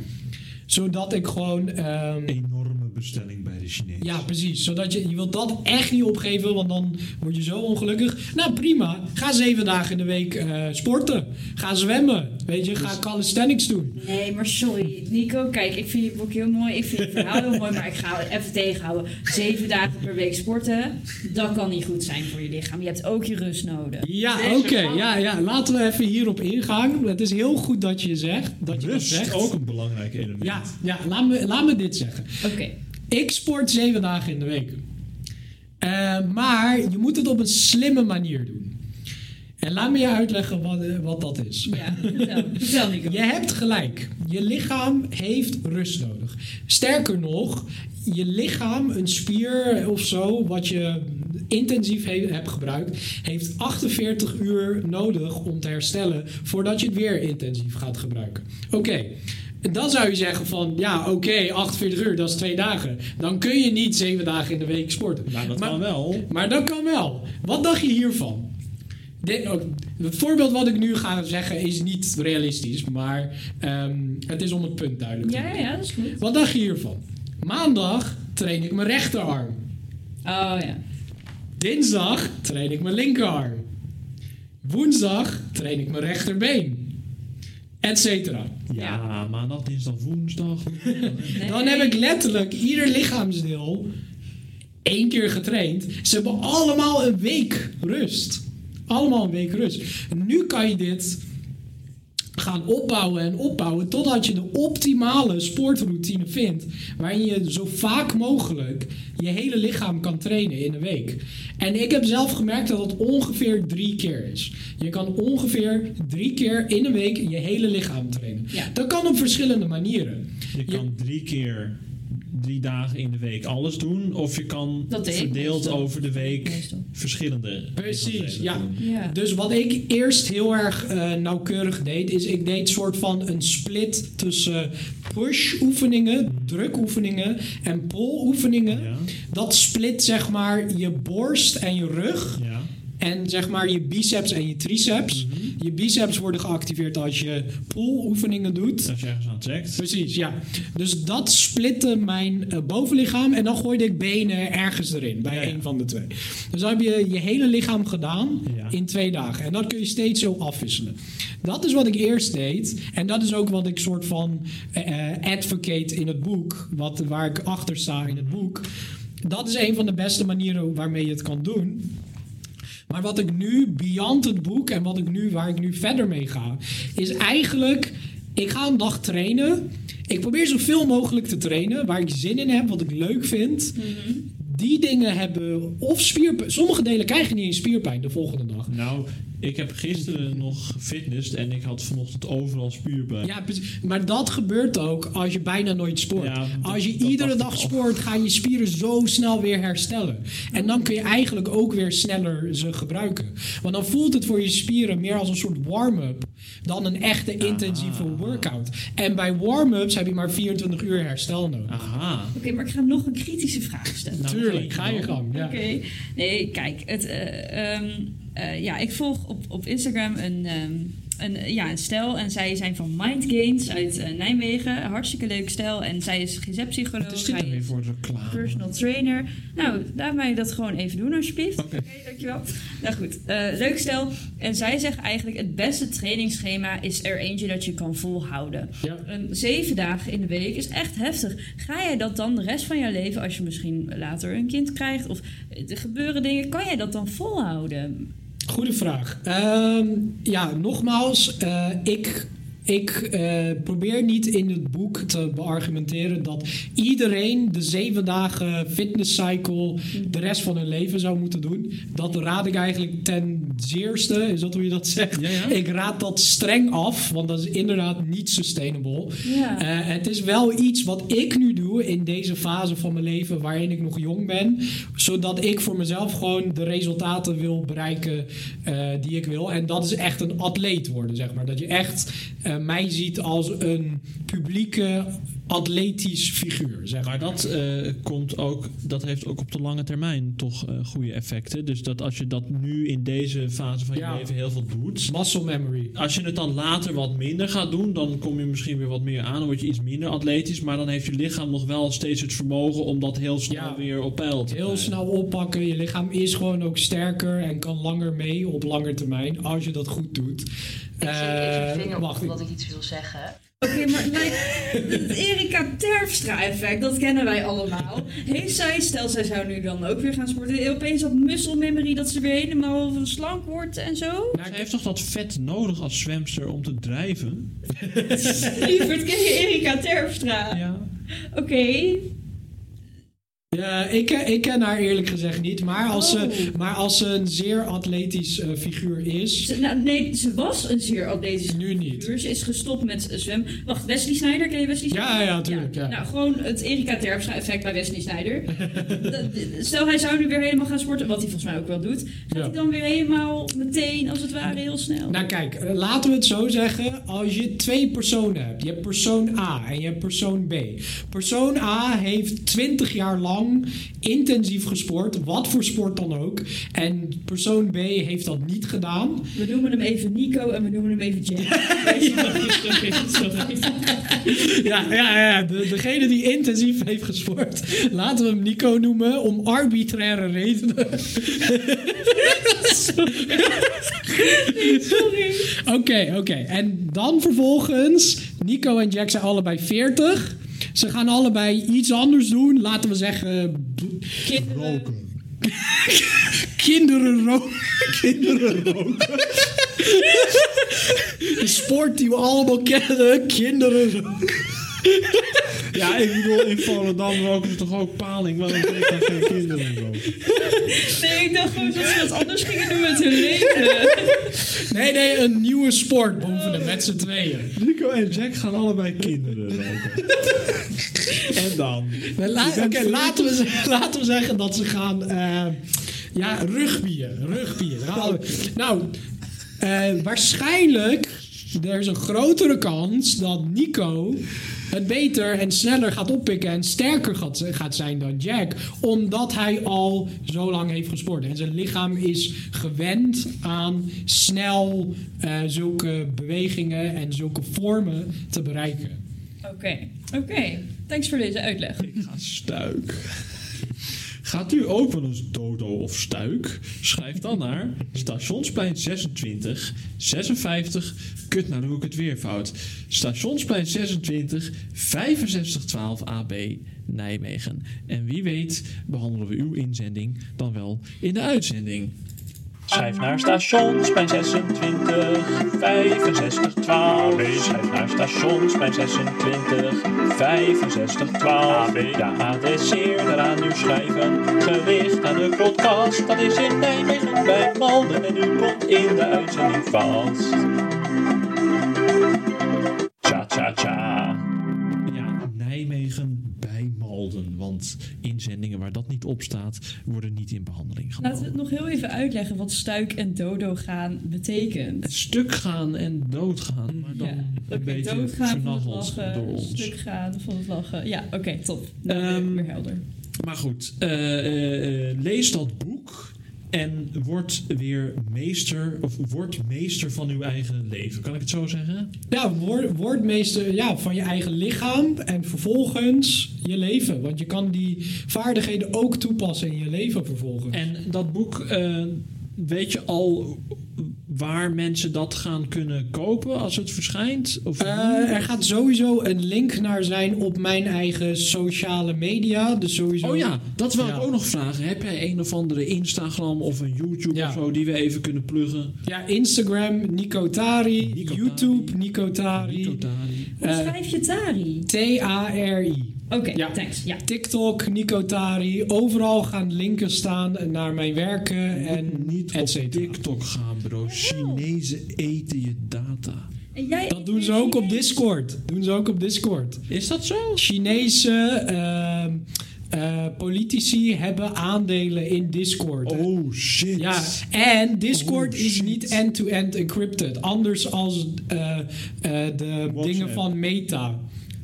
Zodat ik gewoon... ehm, Enorme bestelling Chinees. ja, precies. Zodat je, je wilt dat echt niet opgeven, want dan word je zo ongelukkig. Nou, prima. Ga zeven dagen in de week eh, sporten. Ga zwemmen. Weet je, ga calisthenics doen. Nee, maar sorry. Nico, kijk, ik vind je boek heel mooi. Ik vind je verhaal heel mooi, maar ik ga het even tegenhouden. Zeven dagen per week sporten, dat kan niet goed zijn voor je lichaam. Je hebt ook je rust nodig. Ja, oké. Ja, ja. Laten we even hierop ingaan. Het is heel goed dat je zegt. Dat je dat Rust zegt. ook een belangrijk element. Ja, ja laat, me, laat me dit zeggen. Oké. Ik sport zeven dagen in de week. Eh, maar je moet het op een slimme manier doen. En laat me je uitleggen wat, eh, wat dat is. Ja, vertel, vertel Nico. *laughs* Je hebt gelijk. Je lichaam heeft rust nodig. Sterker nog, je lichaam, een spier of zo, wat je intensief he- hebt gebruikt, heeft 48 uur nodig om te herstellen voordat je het weer intensief gaat gebruiken. Oké. Dan zou je zeggen van, ja oké, 48 uur, dat is twee dagen. Dan kun je niet zeven dagen in de week sporten. Nou, dat Maar- kan wel. maar dat kan wel. Wat dacht je hiervan? Het voorbeeld wat ik nu ga zeggen is niet realistisch, maar ehm, het is om het punt duidelijk te Ja, ja, dat is goed. Wat dacht je hiervan? Maandag train ik mijn rechterarm. Oh ja. Dinsdag train ik mijn linkerarm. Woensdag train ik mijn rechterbeen. Etcetera. Ja, maandag, dinsdag, woensdag. Nee. Dan heb ik letterlijk ieder lichaamsdeel één keer getraind. Ze hebben allemaal een week rust. Allemaal een week rust. En nu kan je dit gaan opbouwen en opbouwen totdat je de optimale sportroutine vindt. Waarin je zo vaak mogelijk je hele lichaam kan trainen in een week. En ik heb zelf gemerkt dat het ongeveer drie keer is. Je kan ongeveer drie keer in een week je hele lichaam trainen. Ja. Dat kan op verschillende manieren. Je kan drie keer, drie dagen in de week alles doen. Of je kan verdeeld over de week Meestal. verschillende Precies, ja. Dus wat ik eerst heel erg eh, nauwkeurig deed, is ik deed soort van een split tussen push-oefeningen, drukoefeningen en pull-oefeningen. Ja. Dat split zeg maar je borst en je rug. Ja. En zeg maar je biceps en je triceps. Je biceps worden geactiveerd als je pull-oefeningen doet. Als je ergens aan trekt. Precies, ja. Dus dat splitte mijn eh, bovenlichaam en dan gooide ik benen ergens erin, bij Ja, ja. een van de twee. Dus dan heb je je hele lichaam gedaan Ja. in twee dagen. En dat kun je steeds zo afwisselen. Dat is wat ik eerst deed. En dat is ook wat ik soort van eh, eh, advocate in het boek, wat, waar ik achter sta in het boek. Dat is een van de beste manieren waarmee je het kan doen. Maar wat ik nu, beyond het boek en wat ik nu, waar ik nu verder mee ga, is eigenlijk, ik ga een dag trainen. Ik probeer zoveel mogelijk te trainen, waar ik zin in heb, wat ik leuk vind. Die dingen hebben of spierpijn. Sommige delen krijgen niet eens spierpijn de volgende dag. Nou, Ik heb gisteren nog fitness en ik had vanochtend overal spierpijn. Ja, precies. maar dat gebeurt ook als je bijna nooit sport. Ja, als je iedere dag sport, gaan je spieren zo snel weer herstellen. En dan kun je eigenlijk ook weer sneller ze gebruiken. Want dan voelt het voor je spieren meer als een soort warm-up dan een echte intensieve workout. En bij warm-ups heb je maar 24 uur herstel nodig. Aha. Oké, maar ik ga nog een kritische vraag stellen. Nou, Tuurlijk, ga je gang. Ja. Oké. Nee, kijk. Het, eh, ehm, eh, ja, ik volg op, op Instagram een, ehm, een, ja, een stel. En zij zijn van Mind Gains uit eh, Nijmegen. Hartstikke leuk stel. En zij is. Wat dit weer is voor reclame? personal trainer. Nou, laat mij dat gewoon even doen alsjeblieft. Oké. Oké, dankjewel. Nou goed, eh, leuk stel. En zij zegt eigenlijk het beste trainingsschema is er eentje dat je kan volhouden. Ja. Een zeven dagen in de week is echt heftig. Ga jij dat dan de rest van jouw leven, als je misschien later een kind krijgt of er gebeuren dingen, kan jij dat dan volhouden? Goede vraag. Ehm, ja, nogmaals, eh, ik, ik eh, probeer niet in het boek te beargumenteren dat iedereen de zeven dagen fitness cycle de rest van hun leven zou moeten doen. Dat raad ik eigenlijk ten zeerste, is dat hoe je dat zegt? Ja, ja. Ik raad dat streng af, want dat is inderdaad niet sustainable. Ja. Eh, het is wel iets wat ik nu doe in deze fase van mijn leven waarin ik nog jong ben. Zodat ik voor mezelf gewoon de resultaten wil bereiken eh, die ik wil. En dat is echt een atleet worden, zeg maar. Dat je echt mij ziet als een publieke atletisch figuur, zeg maar. Maar dat, eh, komt ook, dat heeft ook op de lange termijn toch eh, goede effecten. Dus dat als je dat nu in deze fase van je leven heel veel doet. Muscle memory. Als je het dan later wat minder gaat doen, dan kom je misschien weer wat meer aan. Dan word je iets minder atletisch. Maar dan heeft je lichaam nog wel steeds het vermogen om dat heel snel Ja. weer op peil te Heel krijgen. snel oppakken. Je lichaam is gewoon ook sterker en kan langer mee op lange termijn als je dat goed doet. Ik zie Eh, even je vinger wacht, op ik- omdat ik iets wil zeggen. Oké, maar like, het Erika Terpstra-effect, dat kennen wij allemaal. Heeft zij, stel zij zou nu dan ook weer gaan sporten, opeens dat muscle memory dat ze weer helemaal slank wordt en zo? Ze heeft toch dat vet nodig als zwemster om te drijven? *laughs* Lieverd, ken je Erika Terpstra? Ja. Oké. Ja, ik, ken- ik ken haar eerlijk gezegd niet. Maar als, Oh. ze, maar als ze een zeer atletisch eh, figuur is, Ze, nou, nee, ze was een zeer atletische nu niet. figuur. Ze is gestopt met zwemmen. Wacht, Wesley Snyder, ken je Wesley Snyder? Ja, ja, tuurlijk. Ja. Nou, gewoon het Erika Terpstra effect bij Wesley Snyder. *laughs* Stel, hij zou nu weer helemaal gaan sporten, wat hij volgens mij ook wel doet. Gaat Ja. hij dan weer helemaal meteen, als het ware, heel snel? Nou kijk, eh, laten we het zo zeggen. Als je twee personen hebt. Je hebt persoon A en je hebt persoon B. Persoon A heeft 20 jaar lang intensief gesport. Wat voor sport dan ook. En persoon B heeft dat niet gedaan. We noemen hem even Nico en we noemen hem even Jack. *laughs* Ja, ja, ja. De, degene die intensief heeft gesport. Laten we hem Nico noemen. Om arbitraire redenen. Sorry. Oké, oké. En dan vervolgens, Nico en Jack zijn allebei 40. Ze gaan allebei iets anders doen. Laten we zeggen, Kinderen. kinderen roken. *laughs* kinderen roken. *laughs* De *laughs* sport die we allemaal kennen, kinderen roken. Ja, ik bedoel, in Volendam roken ze toch ook paling? Waarom ben ik dan geen kinderen roken? Nee, ik dacht gewoon dat ze wat anders gingen doen met hun leven. Nee, nee, een nieuwe sport boven de met z'n tweeën. Nico en Jack gaan allebei kinderen roken. en dan? Nou, la- Oké, laten, we ze- laten we zeggen dat ze gaan. eh, ja, rugbyen. Rugbyen. Daar gaan we- Nou, eh, waarschijnlijk. Er is een grotere kans dat Nico het beter en sneller gaat oppikken en sterker gaat, gaat zijn dan Jack. Omdat hij al zo lang heeft gesport. En zijn lichaam is gewend aan snel eh, zulke bewegingen en zulke vormen te bereiken. Oké, oké. Thanks voor deze uitleg. Ga stuik. Gaat u ook wel eens dodo of stuik? Schrijf dan naar Stationsplein 26 56. Kut, nou doe ik het weer fout. Stationsplein 26 6512 AB Nijmegen. En wie weet behandelen we uw inzending dan wel in de uitzending. Schrijf naar stationsplein 26 65 12. Schrijf naar stationsplein 26 65 12. De adresseer daaraan nu schrijven. Gericht aan de podcast, dat is in Nijmegen bij Malden en u komt in de uitzending vast. Inzendingen waar dat niet op staat, worden niet in behandeling genomen. Laten we het nog heel even uitleggen wat stuik en dodo gaan betekent. Stuk gaan en doodgaan, maar dan Ja. een beetje doodgaan van het lachen, door ons. stuk gaan van het lachen. Ja, oké, top. Nou, weer- weer helder. Maar goed, eh, eh, eh, lees dat boek en word weer meester, of word meester van uw eigen leven. Kan ik het zo zeggen? Ja, word, word meester ja, van je eigen lichaam en vervolgens je leven. Want je kan die vaardigheden ook toepassen in je leven vervolgens. En dat boek, eh, weet je al waar mensen dat gaan kunnen kopen als het verschijnt? Of Eh, er gaat sowieso een link naar zijn op mijn eigen sociale media. Dus sowieso. Oh ja, dat wil Ja. ik ook nog vragen. Heb jij een of andere Instagram of een YouTube Ja. of zo die we even kunnen pluggen? Ja, Instagram, Nico Tari. Nico YouTube, Nico Tari. Nico Tari. Hoe eh, schrijf je Tari? T-A-R-I. Oké, ja. thanks. Ja. TikTok, Nico Tari. Overal gaan linken staan naar mijn werken en Niet et op cetera. TikTok gaan, bro. Chinezen eten je data. En jij Dat doen ze ook op Discord. Doen ze ook op Discord. Is dat zo? Chinese ehm, eh, politici hebben aandelen in Discord. Oh shit. Ja, en Discord Oh, is niet end-to-end encrypted. Anders als eh, eh, de WhatsApp. dingen van Meta.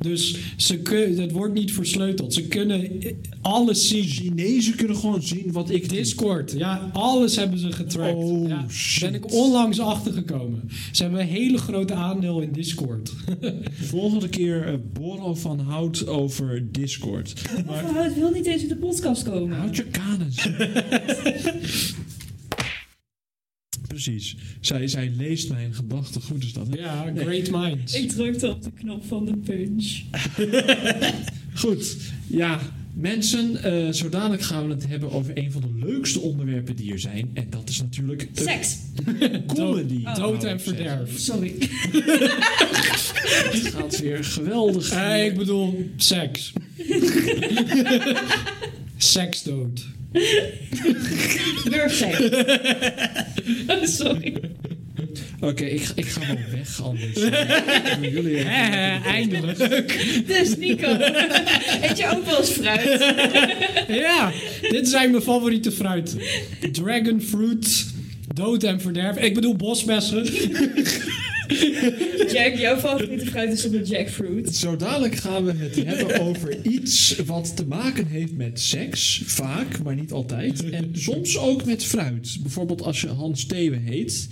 Dus ze kun, het wordt niet versleuteld. Ze kunnen alles zien. Chinezen kunnen gewoon zien wat ik doe. Discord, ja, alles hebben ze getrackt. Oh, ja, shit. Ben ik onlangs achtergekomen. Ze hebben een hele grote aandeel in Discord. *laughs* Volgende keer uh, Borrel van Hout over Discord. Maar het wil niet eens in de podcast komen. houd je kanus. *laughs* Precies. Zij, zij leest mijn gedachten. Goed is dat. hè? ja, great minds. Ik drukte op de knop van de punch. *laughs* Goed. Ja, mensen. eh zo dadelijk gaan we het hebben over een van de leukste onderwerpen die er zijn. En dat is natuurlijk... Seks. *laughs* comedy. Dood en zeggen. verderf. Sorry. *laughs* Het gaat weer geweldig. Eh, ik bedoel, seks. Seksdood. *laughs* Wurfseks. *laughs* Oh, sorry. Oké, ik, ga- ik ga wel weg anders. *laughs* Doen Jullie Eh, eindelijk. Dus Nico, eet je ook wel eens fruit? Ja, dit zijn mijn favoriete fruiten. Fruit, dood en verderf. Ik bedoel bosbessen. *laughs* Jack, jouw favoriete fruit is de jackfruit. Zo dadelijk gaan we het hebben over iets wat te maken heeft met seks. Vaak, maar niet altijd. En soms ook met fruit. Bijvoorbeeld als je Hans Thewe heet.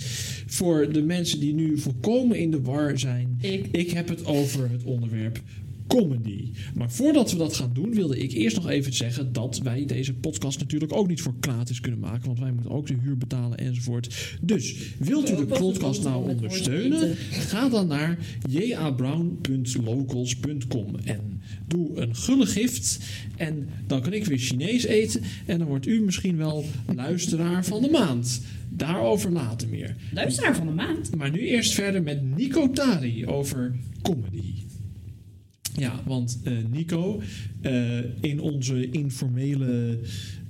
Voor de mensen die nu volkomen in de war zijn. Ik. heb het over het onderwerp comedy. Maar voordat we dat gaan doen, wilde ik eerst nog even zeggen dat wij deze podcast natuurlijk ook niet voor gratis kunnen maken. Want wij moeten ook de huur betalen enzovoort. Dus wilt u de podcast nou ondersteunen? Ga dan naar jabrown.locals.com en doe een gulle gift. En dan kan ik weer Chinees eten. En dan wordt u misschien wel luisteraar van de maand. Daarover later meer. Luisteraar van de maand. Maar nu eerst verder met Nico Tari over comedy. Ja, want eh, Nico, eh, in onze informele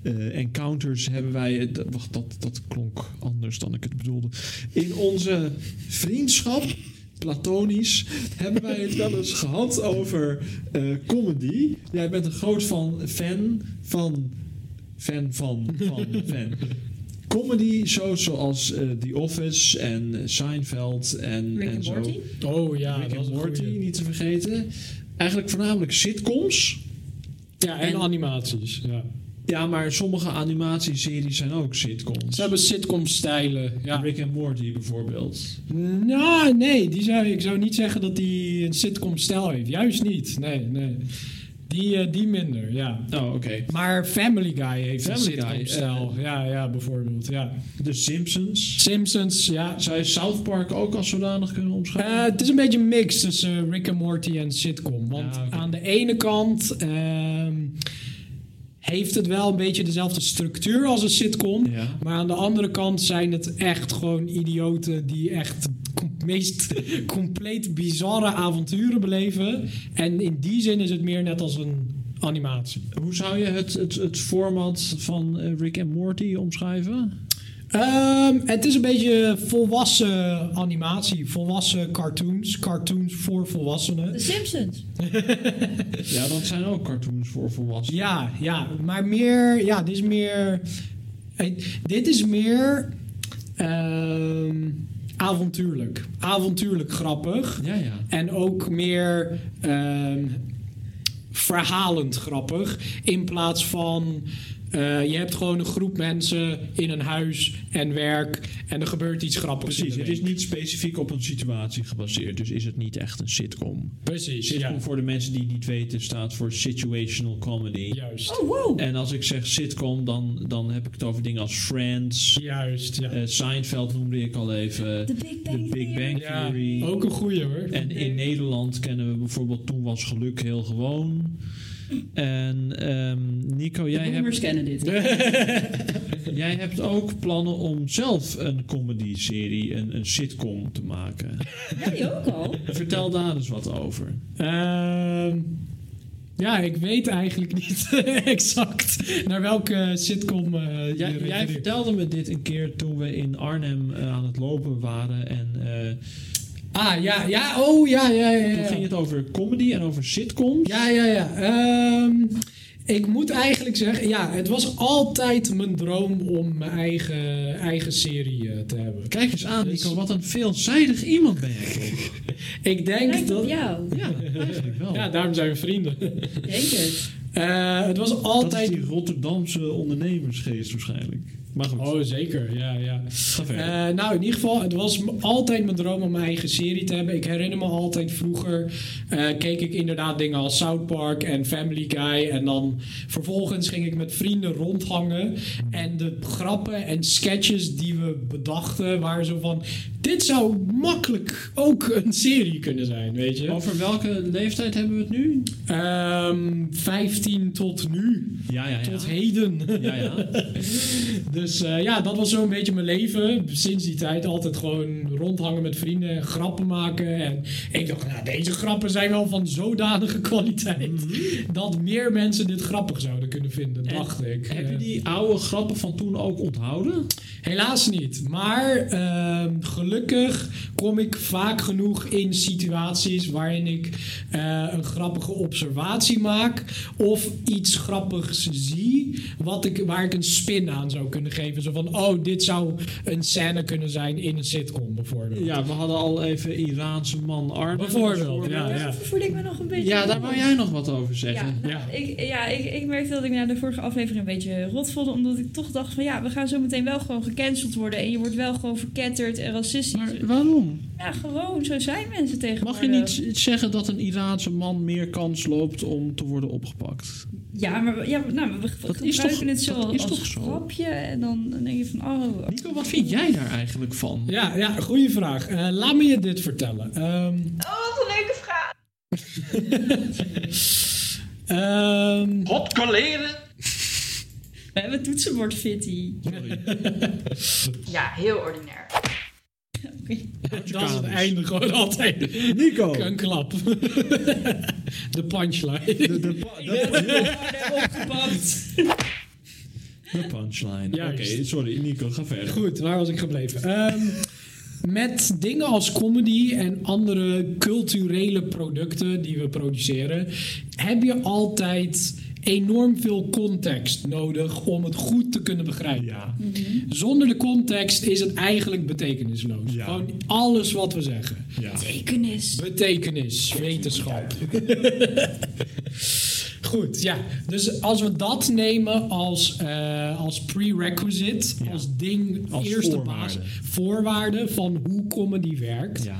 eh, encounters hebben wij. wacht, dat, dat klonk anders dan ik het bedoelde. In onze vriendschap, platonisch, hebben wij het wel eens gehad over eh, comedy. Jij bent een groot fan, fan van. Fan van. van fan. Comedy shows zoals eh, The Office en Seinfeld en, Rick en zo. Morty? Oh ja, Rick dat Morty, niet te vergeten. Eigenlijk voornamelijk sitcoms. Ja, en, En- animaties. Ja. Ja, maar sommige animatieseries zijn ook sitcoms. Ze hebben sitcom-stijlen. Ja. Rick and Morty bijvoorbeeld. Nou, nee, die zou, ik zou niet zeggen dat die een sitcom-stijl heeft. Juist niet. Nee, nee. Die, eh, die minder, ja. Oh, oké. Maar Family Guy heeft Family een Guy, sitcom-stijl. eh, ja, ja, bijvoorbeeld. Ja. The Simpsons. Simpsons, ja. Zou je South Park ook als zodanig kunnen omschrijven? Eh, het is een beetje een mix tussen eh, Rick and Morty en sitcom. Want Ja, aan de ene kant ehm, heeft het wel een beetje dezelfde structuur als een sitcom. Ja. Maar aan de andere kant zijn het echt gewoon idioten die echt *laughs* meest compleet bizarre avonturen beleven. En in die zin is het meer net als een animatie. Hoe zou je het, het, het format van eh, Rick and Morty omschrijven? Ehm, het is een beetje volwassen animatie, volwassen cartoons. Cartoons voor volwassenen. The Simpsons. Ja, dat zijn ook cartoons voor volwassenen. Ja, ja, maar meer, ja, dit is meer, eh, dit is meer ehm, avontuurlijk. Avontuurlijk grappig. Ja, ja. En ook meer ehm, verhalend grappig. In plaats van. Eh, je hebt gewoon een groep mensen in een huis en werk. En er gebeurt iets grappigs. Precies, het is niet specifiek op een situatie gebaseerd. Dus is het niet echt een sitcom. Precies, Sitcom, ja. voor de mensen die het niet weten, staat voor situational comedy. Juist. Oh, wow. En als ik zeg sitcom, dan, dan heb ik het over dingen als Friends. Juist, ja. eh, Seinfeld noemde ik al even. The Big Bang The Big Bang ja. Theory. Ook een goeie hoor. En in Nederland kennen we bijvoorbeeld Toen was geluk heel gewoon. En ehm, Nico, jij hebt, kennen dit. *laughs* jij hebt ook plannen om zelf een comedy-serie, een, een sitcom te maken. Jij ook al? Vertel daar eens wat over. Ehm, ja, ik weet eigenlijk *laughs* niet *laughs* exact naar welke sitcom eh je Jij, jij vertelde me dit een keer toen we in Arnhem eh, aan het lopen waren. En eh, Ah, ja, ja, oh, ja, ja, ja. toen ja. ging het over comedy en over sitcoms. Ja, ja, ja. Ehm, ik moet eigenlijk zeggen, ja, het was altijd mijn droom om mijn eigen, eigen serie eh, te hebben. Kijk eens aan, Dus- Nico, wat een veelzijdig iemand ben jij. *laughs* Ik denk Lijkt op dat... jou. Ja, eigenlijk wel. Ja, daarom zijn we vrienden. Denk het. Eh, het was Dat is altijd... die Rotterdamse ondernemersgeest waarschijnlijk. Maar goed, Oh, zeker. Ja, ja. Eh, nou, in ieder geval, het was altijd mijn droom om mijn eigen serie te hebben. Ik herinner me altijd vroeger eh, keek ik inderdaad dingen als South Park en Family Guy. En dan vervolgens ging ik met vrienden rondhangen. En de grappen en sketches die we bedachten waren zo van... Dit zou makkelijk ook een serie kunnen zijn, weet je. Over welke leeftijd hebben we het nu? Ehm 15 tot nu. Ja, ja, ja. Tot heden. Ja, ja. *laughs* *laughs* Dus eh, ja, dat was zo'n beetje mijn leven. Sinds die tijd altijd gewoon rondhangen met vrienden, grappen maken. En ik dacht, nou, deze grappen zijn wel van zodanige *laughs* kwaliteit. Dat meer mensen dit grappig zouden kunnen vinden, En dacht ik. Heb je die oude grappen van toen ook onthouden? Helaas niet. Maar ehm, gelukkig kom ik vaak genoeg in situaties waarin ik eh, een grappige observatie maak. Of iets grappigs zie. Wat ik, waar ik een spin aan zou kunnen geven. Zo van, oh, dit zou een scène kunnen zijn in een sitcom bijvoorbeeld. Ja, we hadden al even Iraanse man Arne. Bijvoorbeeld, ja, ja. Daar voel ik me nog een beetje... Ja, daar wou jij nog wat over zeggen. Ja, nou, Ja. Ik, ja ik, ik merkte dat ik na de vorige aflevering een beetje rot voelde. Omdat ik toch dacht van ja, we gaan zo meteen wel gewoon gecanceld worden. En je wordt wel gewoon verketterd en racistisch. Maar waarom? Ja, gewoon, zo zijn mensen tegenwoordig. Mag je niet zeggen dat een Iraanse man meer kans loopt om te worden opgepakt? Ja, maar we- ja, nou, we Dat is gebruiken toch- het zo dat is als toch zo? grapje. En dan, dan denk je van, oh... Nico, wat vind jij daar eigenlijk van? Ja, ja, goede vraag. Eh, laat me je dit vertellen. Ehm, Oh, wat een leuke vraag. *laughs* ehm, Hot. We hebben toetsenbord fitty. *laughs* Ja, heel ordinair. Oké. dat is het einde gewoon altijd. Nico! Een klap. *laughs* De punchline. De, de, Opgepakt. de punchline. Oké, Juist. sorry, Nico, ga verder. Goed, waar was ik gebleven? Ehm, met dingen als comedy en andere culturele producten die we produceren, heb je altijd enorm veel context nodig om het goed te kunnen begrijpen. Ja. Zonder de context is het eigenlijk betekenisloos. Ja. Gewoon alles wat we zeggen. ja. Tekenis. Betekenis, wetenschap. *laughs* Goed, ja. Dus als we dat nemen als, eh, als prerequisite, Ja. als ding, Als eerste voorwaarde. basis, voorwaarde van hoe comedy werkt. Ja.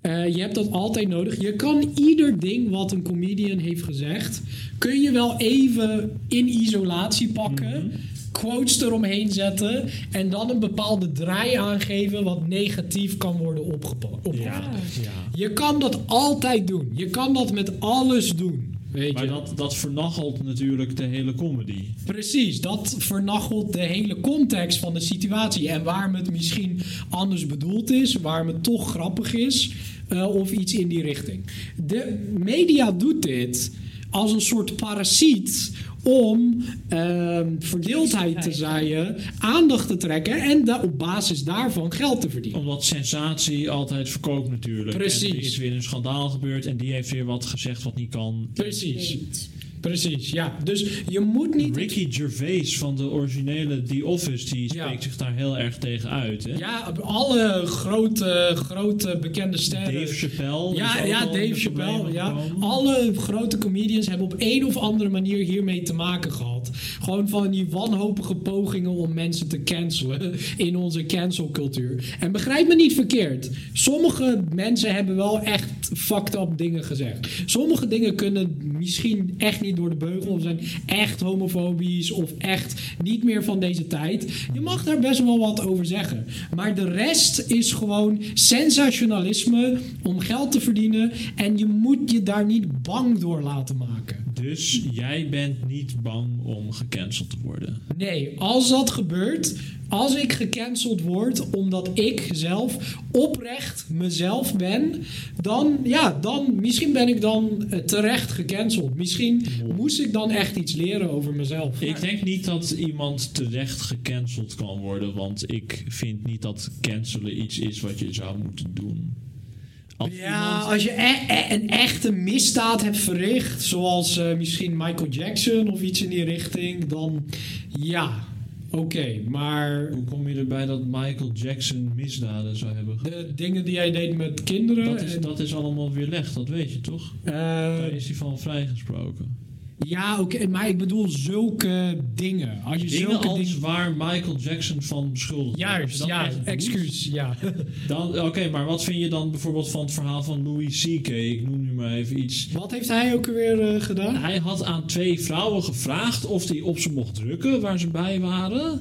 Eh, je hebt dat altijd nodig. Je kan ieder ding wat een comedian heeft gezegd, kun je wel even in isolatie pakken. Mhm. Quotes eromheen zetten en dan een bepaalde draai aangeven wat negatief kan worden opgepa- opgevat. Ja. ja. Je kan dat altijd doen. Je kan dat met alles doen. Weet Maar je? dat, dat vernachelt natuurlijk de hele comedy. Precies, dat vernachelt de hele context van de situatie. En waarom het misschien anders bedoeld is, waarom het toch grappig is, eh, of iets in die richting. De media doet dit als een soort parasiet om ehm, verdeeldheid te zaaien, aandacht te trekken en da- op basis daarvan geld te verdienen. Omdat sensatie altijd verkoopt natuurlijk. Precies. En er is weer een schandaal gebeurd en die heeft weer wat gezegd wat niet kan. Precies. Precies, ja. Dus je moet niet... Ricky Gervais van de originele The Office, die Ja. spreekt zich daar heel erg tegen uit. Hè? Ja, alle grote, grote bekende sterren. Dave Chappelle. Ja, ja Dave Chappelle. Ja. Alle grote comedians hebben op een of andere manier hiermee te maken gehad. Gewoon van die wanhopige pogingen om mensen te cancelen in onze cancelcultuur. En begrijp me niet verkeerd. Sommige mensen hebben wel echt fucked up dingen gezegd. Sommige dingen kunnen misschien echt niet door de beugel of zijn echt homofobisch of echt niet meer van deze tijd. Je mag daar best wel wat over zeggen. Maar de rest is gewoon sensationalisme om geld te verdienen en je moet je daar niet bang door laten maken. Dus jij bent niet bang om gecanceld te worden. Nee, als dat gebeurt, als ik gecanceld word omdat ik zelf oprecht mezelf ben, dan ja, dan misschien ben ik dan eh, terecht gecanceld. Misschien moest ik dan echt iets leren over mezelf. Ik denk niet dat iemand terecht gecanceld kan worden, want ik vind niet dat cancelen iets is wat je zou moeten doen. Als Ja, als je e- e- een echte misdaad hebt verricht, zoals eh, misschien Michael Jackson of iets in die richting, dan ja, oké. maar Hoe kom je erbij dat Michael Jackson misdaden zou hebben de dingen die hij deed met kinderen, Dat is, en, dat is allemaal weerlegd, dat weet je toch? eh, Daar is hij van vrijgesproken. Ja, oké, maar ik bedoel zulke dingen. Als je Dingen zulke als dingen. waar Michael Jackson van beschuldigd Juist, ja, excuus, ja. *laughs* Dan, Oké, maar wat vind je dan bijvoorbeeld van het verhaal van Louis C.K.? Ik noem nu maar even iets. Wat heeft hij ook weer eh, gedaan? Hij had aan twee vrouwen gevraagd of hij op ze mocht drukken waar ze bij waren.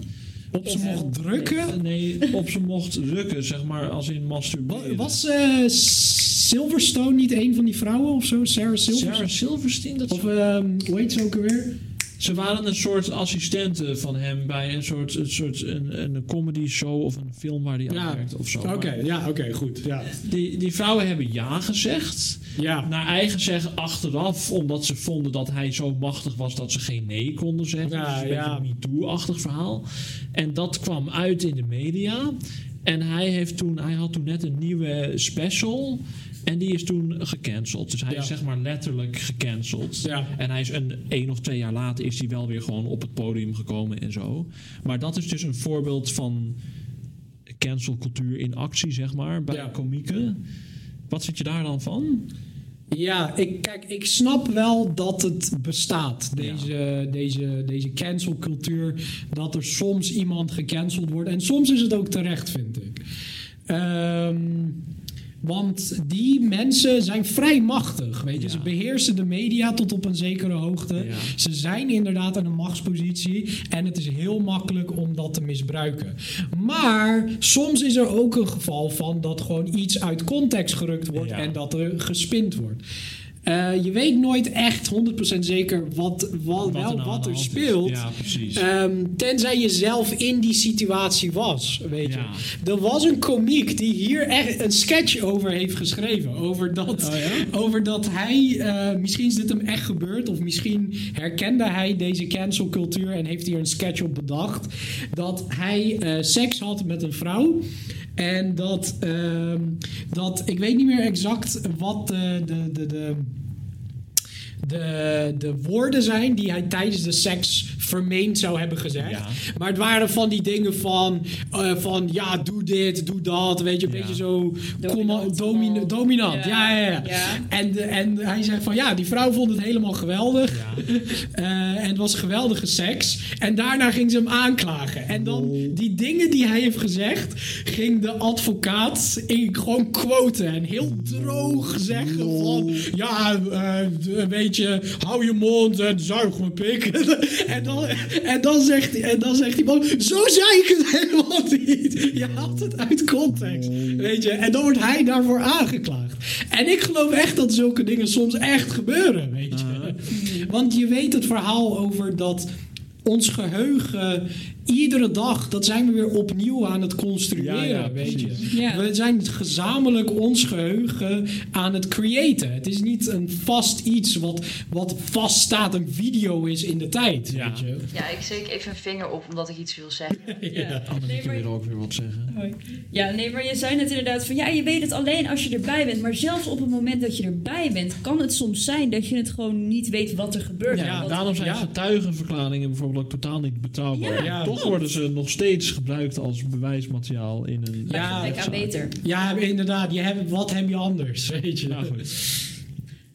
Op ze mocht drukken? Nee, op ze mocht drukken, zeg maar, als in masturberen. Was eh, Silverstone niet een van die vrouwen of zo? Sarah Silverstone? Sarah Silverstein? Dat Of ehm, hoe heet ze ook alweer? Ze waren een soort assistenten van hem bij een soort, een, soort een, een comedy show of een film waar hij aan werkte of zo. Oké, ja, oké, goed. Ja. Die, die vrouwen hebben ja gezegd. Ja. Naar eigen zeggen achteraf, omdat ze vonden dat hij zo machtig was dat ze geen nee konden zeggen. Ja, dus een ja. beetje een MeToo-achtig verhaal. En dat kwam uit in de media. En hij, heeft toen, hij had toen net een nieuwe special. En die is toen gecanceld. Dus hij Ja. is zeg maar letterlijk gecanceld. Ja. En hij is een één of twee jaar later is hij wel weer gewoon op het podium gekomen en zo. Maar dat is dus een voorbeeld van cancelcultuur in actie, zeg maar, bij Ja. komieken. Wat vind je daar dan van? Ja, ik, kijk, ik snap wel dat het bestaat, deze, deze, deze cancelcultuur. Dat er soms iemand gecanceld wordt. En soms is het ook terecht, vind ik. Ehm, want die mensen zijn vrij machtig. Weet je? Ja. Ze beheersen de media tot op een zekere hoogte. Ja. Ze zijn inderdaad aan een machtspositie. En het is heel makkelijk om dat te misbruiken. Maar soms is er ook een geval van dat gewoon iets uit context gerukt wordt. Ja. En dat er gespind wordt. Eh, je weet nooit echt 100% zeker wat, wat, Wat wel, wat er speelt. Ja, precies. Ehm, tenzij je zelf in die situatie was, weet je. Ja. Er was een komiek die hier echt een sketch over heeft geschreven. Over dat, Oh ja? over dat hij, eh, misschien is dit hem echt gebeurd... of misschien herkende hij deze cancelcultuur... en heeft hier een sketch op bedacht... dat hij eh, seks had met een vrouw... En dat, ehm, dat, ik weet niet meer exact wat de, de, de, de, de, de woorden zijn die hij tijdens de seks vermeend zou hebben gezegd. Ja. Maar het waren van die dingen van, eh, van ja, doe dit, doe dat. Weet je, een Ja. beetje zo Dominant. dominant. Domina, dominant. Ja, Ja. ja, ja. Ja. En, de- en hij zegt van ja, die vrouw vond het helemaal geweldig. Ja. *laughs* Eh, en het was geweldige seks. En daarna ging ze hem aanklagen. En dan die die hij heeft gezegd, ging de advocaat in gewoon quoten. En heel droog zeggen van ja, eh, d- weet je, hou je mond en zuig mijn pik. *laughs* en, dan, en, dan zegt hij, en dan zegt hij man, zo zei ik het helemaal niet. Je haalt het uit context. Weet je, en dan wordt hij daarvoor aangeklaagd. En ik geloof echt dat zulke dingen soms echt gebeuren, weet je. Want je weet het verhaal over dat ons geheugen iedere dag, dat zijn we weer opnieuw aan het construeren, Ja, ja, weet je. Ja. We zijn gezamenlijk ons geheugen aan het creëren. Het is niet een vast iets wat, wat vaststaat, een video is in de tijd, Ja. weet je. Ja, ik steek even een vinger op omdat ik iets wil zeggen. *laughs* Ja. Annemieke Nee, maar- wil ook weer wat zeggen. Hoi. Ja, nee, maar je zei net inderdaad van ja, je weet het alleen als je erbij bent. Maar zelfs op het moment dat je erbij bent, kan het soms zijn dat je het gewoon niet weet wat er gebeurt. Ja, Daarom zijn Ja. getuigenverklaringen bijvoorbeeld ook totaal niet betrouwbaar. Ja. Toch worden ze nog steeds gebruikt als bewijsmateriaal in een. Ja, GBK beter. Ja, inderdaad. Je hebt, wat heb je anders, *laughs* weet je. Ja, goed.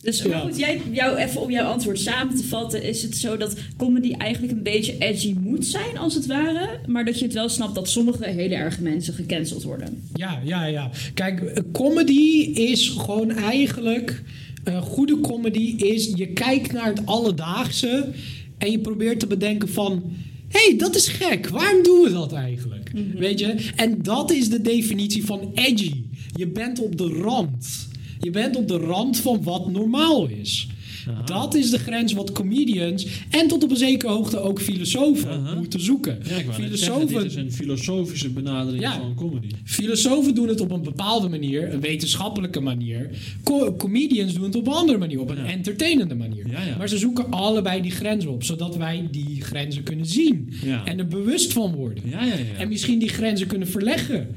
Dus Ja. goed, jij, jou, even om jouw antwoord samen te vatten, is het zo dat comedy eigenlijk een beetje edgy moet zijn, als het ware. Maar dat je het wel snapt dat sommige hele erge mensen gecanceld worden. Ja, ja, ja. Kijk, comedy is gewoon eigenlijk. eh, goede comedy is. Je kijkt naar het alledaagse. En je probeert te bedenken van. Hé, hey, dat is gek. Waarom doen we dat eigenlijk? Weet je? En dat is de definitie van edgy. Je bent op de rand. Je bent op de rand van wat normaal is. Aha. Dat is de grens wat comedians en tot op een zekere hoogte ook filosofen Aha. moeten zoeken. Ja, zeggen, filosofen, dit is een filosofische benadering Ja. van comedy. Filosofen doen het op een bepaalde manier, een wetenschappelijke manier. Co- comedians doen het op een andere manier, op een Ja. entertainende manier. Maar ze zoeken allebei die grenzen op, zodat wij die grenzen kunnen zien en er bewust van worden. Ja, ja, ja. En misschien die grenzen kunnen verleggen.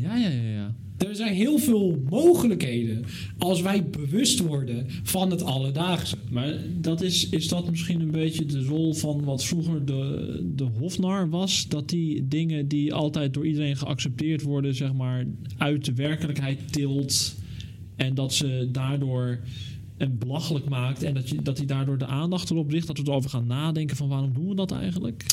Ja, ja, ja. Er zijn heel veel mogelijkheden als wij bewust worden van het alledaagse. Maar dat is, is dat misschien een beetje de rol van wat vroeger de, de Hofnar was? Dat die dingen die altijd door iedereen geaccepteerd worden, zeg maar, uit de werkelijkheid tilt. En dat ze daardoor belachelijk maakt. En dat, je, dat hij daardoor de aandacht erop richt. Dat we erover gaan nadenken van waarom doen we dat eigenlijk?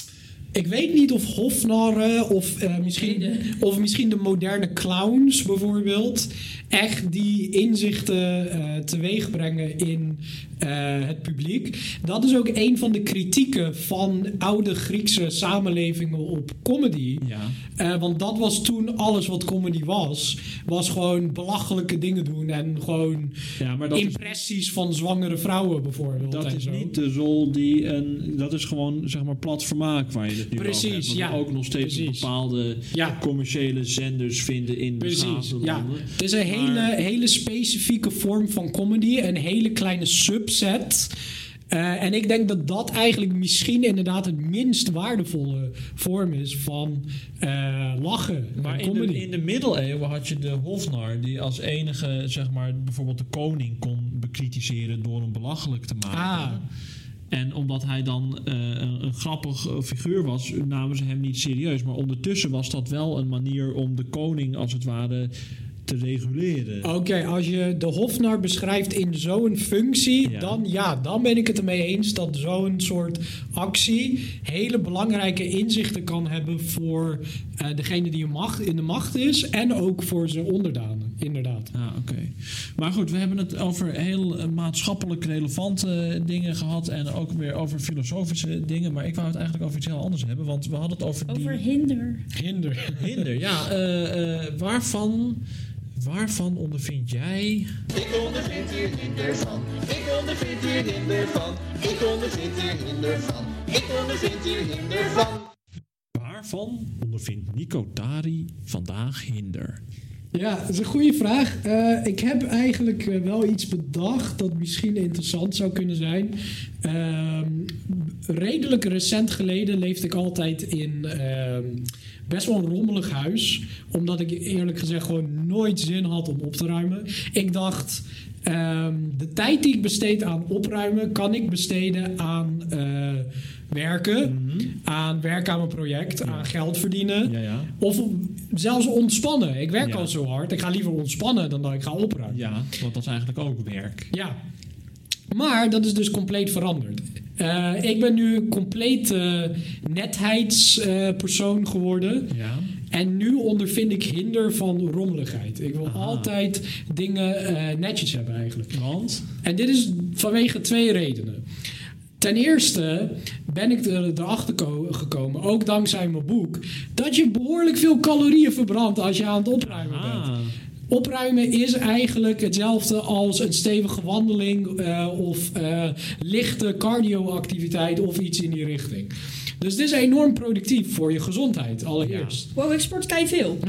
Ik weet niet of Hofnarren of, eh, misschien, of misschien de moderne clowns bijvoorbeeld echt die inzichten eh teweeg brengen in het publiek. Dat is ook een van de kritieken van oude Griekse samenlevingen op comedy. Ja. Eh, want dat was toen alles wat comedy was. Was gewoon belachelijke dingen doen en gewoon Ja, maar dat is, impressies van zwangere vrouwen bijvoorbeeld. dat is zo. niet de rol die een. Dat is gewoon, zeg maar, plat vermaak waar je het nu Precies, over hebt. Wat ja. ook nog steeds bepaalde Ja. commerciële zenders vinden in Precies, ja. Het is een hele, Maar- hele specifieke vorm van comedy. Een hele kleine subset. Eh, en ik denk dat dat eigenlijk misschien inderdaad het minst waardevolle vorm is van eh, lachen. Maar in de, in de middeleeuwen had je de hofnar die als enige, zeg maar, bijvoorbeeld de koning kon bekritiseren door hem belachelijk te maken. Ah. En omdat hij dan eh, een, een grappig figuur was, namen ze hem niet serieus. Maar ondertussen was dat wel een manier om de koning, als het ware, te reguleren. Oké, als je de Hofnar beschrijft in zo'n functie, Ja. dan ja, dan ben ik het ermee eens dat zo'n soort actie hele belangrijke inzichten kan hebben voor eh, degene die in, macht, in de macht is en ook voor zijn onderdanen, inderdaad. Ja, oké. Maar goed, we hebben het over heel eh, maatschappelijk relevante dingen gehad en ook weer over filosofische dingen. Maar ik wou het eigenlijk over iets heel anders hebben, want we hadden het over, die... Over hinder. Hinder. Hinder, *laughs* ja. eh, eh, waarvan, waarvan ondervind jij... Ik ondervind hier hinder van. Ik ondervind hier hinder van. Ik ondervind hier hinder van. Ik ondervind hier hinder van. Waarvan ondervindt Nico Tari vandaag hinder? Ja, dat is een goede vraag. Eh, ik heb eigenlijk eh, wel iets bedacht dat misschien interessant zou kunnen zijn. Ehm, redelijk recent geleden leefde ik altijd in ehm, best wel een rommelig huis. Omdat ik eerlijk gezegd gewoon nooit zin had om op te ruimen. Ik dacht, ehm, de tijd die ik besteed aan opruimen, kan ik besteden aan eh, werken. Aan werken aan mijn project, aan geld verdienen. Ja, ja. Of zelfs ontspannen. Ik werk al zo hard. Ik ga liever ontspannen dan dat ik ga opruimen. Ja, want dat is eigenlijk ook werk. Ja. Maar dat is dus compleet veranderd. Eh, ik ben nu compleet eh, netheidspersoon geworden. Ja. En nu ondervind ik hinder van rommeligheid. Ik wil Aha. altijd dingen eh, netjes hebben eigenlijk. Want? En dit is vanwege twee redenen. Ten eerste ben ik er, erachter ko- gekomen, ook dankzij mijn boek, dat je behoorlijk veel calorieën verbrandt als je aan het opruimen bent. Opruimen is eigenlijk hetzelfde als een stevige wandeling eh, of eh, lichte cardio-activiteit of iets in die richting. Dus dit is enorm productief voor je gezondheid, allereerst. Wow, ik sport kei veel. *laughs*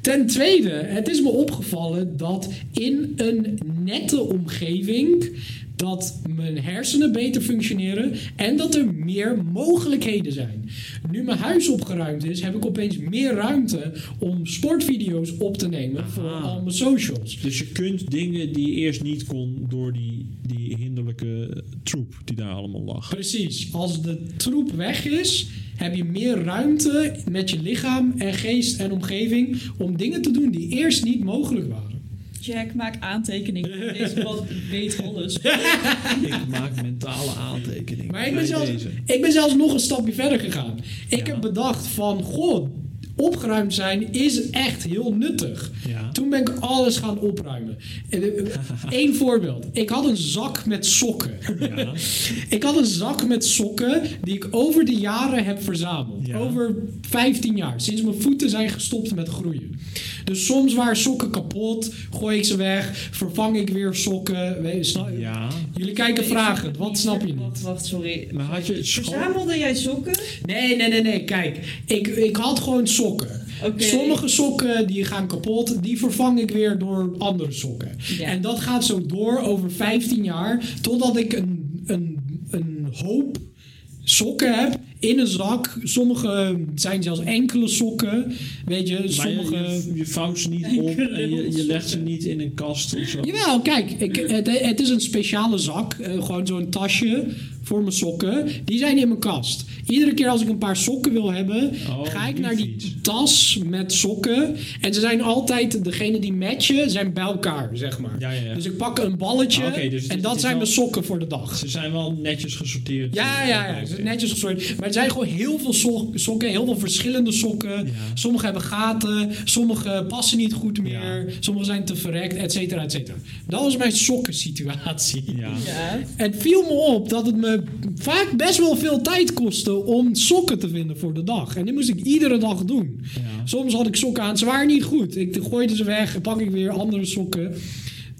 Ten tweede, het is me opgevallen dat in een nette omgeving dat mijn hersenen beter functioneren en dat er meer mogelijkheden zijn. Nu mijn huis opgeruimd is, heb ik opeens meer ruimte om sportvideo's op te nemen voor al mijn socials. Dus je kunt dingen die je eerst niet kon door die, die hinderlijke troep die daar allemaal lag. Precies, als de troep weg is, heb je meer ruimte met je lichaam en geest en omgeving om dingen te doen die eerst niet mogelijk waren. Jack, maak aantekeningen. *laughs* Deze man weet alles. *laughs* Ik maak mentale aantekeningen. Maar ik ben, zelfs, deze. ik ben zelfs nog een stapje verder gegaan. Ik Ja. heb bedacht van, goh, opgeruimd zijn is echt heel nuttig. Ja. Toen ben ik alles gaan opruimen. Eén *laughs* voorbeeld. Ik had een zak met sokken. Ja. Ik had een zak met sokken die ik over de jaren heb verzameld. Ja. Over 15 jaar. Sinds mijn voeten zijn gestopt met groeien. Dus soms waren sokken kapot, gooi ik ze weg, vervang ik weer sokken. We- snap- ja. Jullie kijken vragen, wat snap je niet? Wacht, wacht, sorry. Maar had je. Verzamelde jij sokken? Nee, nee, nee, nee. Kijk, ik, ik had gewoon sokken. Sommige sokken die gaan kapot, die vervang ik weer door andere sokken. Ja. En dat gaat zo door over 15 jaar, totdat ik een, een, een hoop sokken heb in een zak. Sommige zijn zelfs enkele sokken. Weet je, Maar sommige... je, je vouwt ze niet op en je, je legt ze niet in een kast of zo. Jawel, kijk, ik, het, het is een speciale zak. eh, gewoon zo'n tasje voor mijn sokken. Die zijn in mijn kast. Iedere keer als ik een paar sokken wil hebben, Oh, ga ik naar die fiets. tas met sokken. En ze zijn altijd, degene die matchen, zijn bij elkaar, zeg maar. Ja, ja, ja. Dus ik pak een balletje Ah, oké, dus het en dat het zijn wel- mijn sokken voor de dag. Ze zijn wel netjes gesorteerd. Ja, ja, ja. Ze zijn netjes gesorteerd. Maar er zijn gewoon heel veel sok- sokken, heel veel verschillende sokken. Ja. Sommige hebben gaten, sommige passen niet goed meer, Ja. sommige zijn te verrekt, et cetera, et cetera. Dat was mijn sokkensituatie. Ja. Ja. Het viel me op dat het me vaak best wel veel tijd kostte om sokken te vinden voor de dag. En dit moest ik iedere dag doen. Ja. Soms had ik sokken aan, ze waren niet goed. Ik gooide ze weg pak ik weer andere sokken.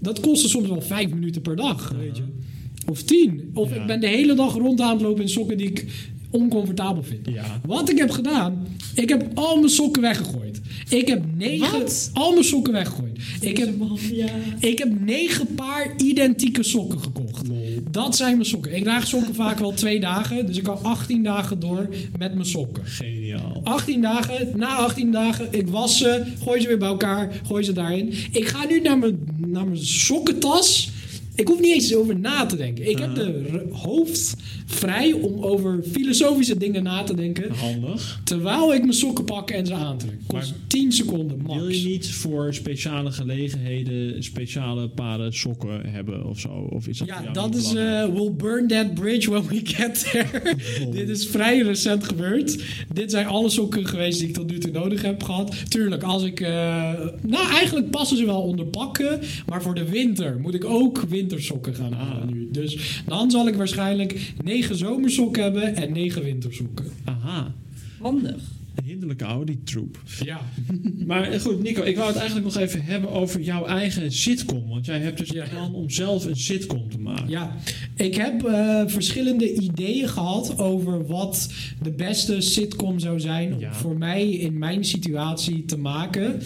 Dat kostte soms wel vijf minuten per dag, weet je. Of tien. Of Ja. ik ben de hele dag rond aan het lopen in sokken die ik oncomfortabel vind. Ja. Wat ik heb gedaan, ik heb al mijn sokken weggegooid. Ik heb negen, Wat? al mijn sokken weggegooid. Ik heb, Ja. ik heb negen paar identieke sokken gekocht. Dat zijn mijn sokken. Ik draag sokken vaak wel twee dagen. Dus ik kan 18 dagen door met mijn sokken. Geniaal. 18 dagen, na 18 dagen, ik was ze, gooi ze weer bij elkaar, gooi ze daarin. Ik ga nu naar mijn, naar mijn sokkentas. Ik hoef niet eens over na te denken. Ik heb de hoofd vrij om over filosofische dingen na te denken. Handig. Terwijl ik mijn sokken pak en ze aantrek. Kost Maar 10 seconden max. Wil je niet voor speciale gelegenheden speciale paren sokken hebben of zo? Of is dat Ja, dat is. eh, we'll burn that bridge when we get there. *laughs* Dit is vrij recent gebeurd. Dit zijn alle sokken geweest die ik tot nu toe nodig heb gehad. Tuurlijk, als ik. eh, nou, eigenlijk passen ze wel onder pakken. Maar voor de winter moet ik ook wintersokken gaan halen nu. Dus dan zal ik waarschijnlijk negen zomersokken hebben en negen wintersokken. Aha. Handig. Een hinderlijke Audi-troep. Ja. *laughs* Maar eh, goed, Nico, ik wou het eigenlijk nog even hebben over jouw eigen sitcom. Want jij hebt dus Ja. een plan om zelf een sitcom te maken. Ja, ik heb eh, verschillende ideeën gehad over wat de beste sitcom zou zijn om Ja. voor mij in mijn situatie te maken.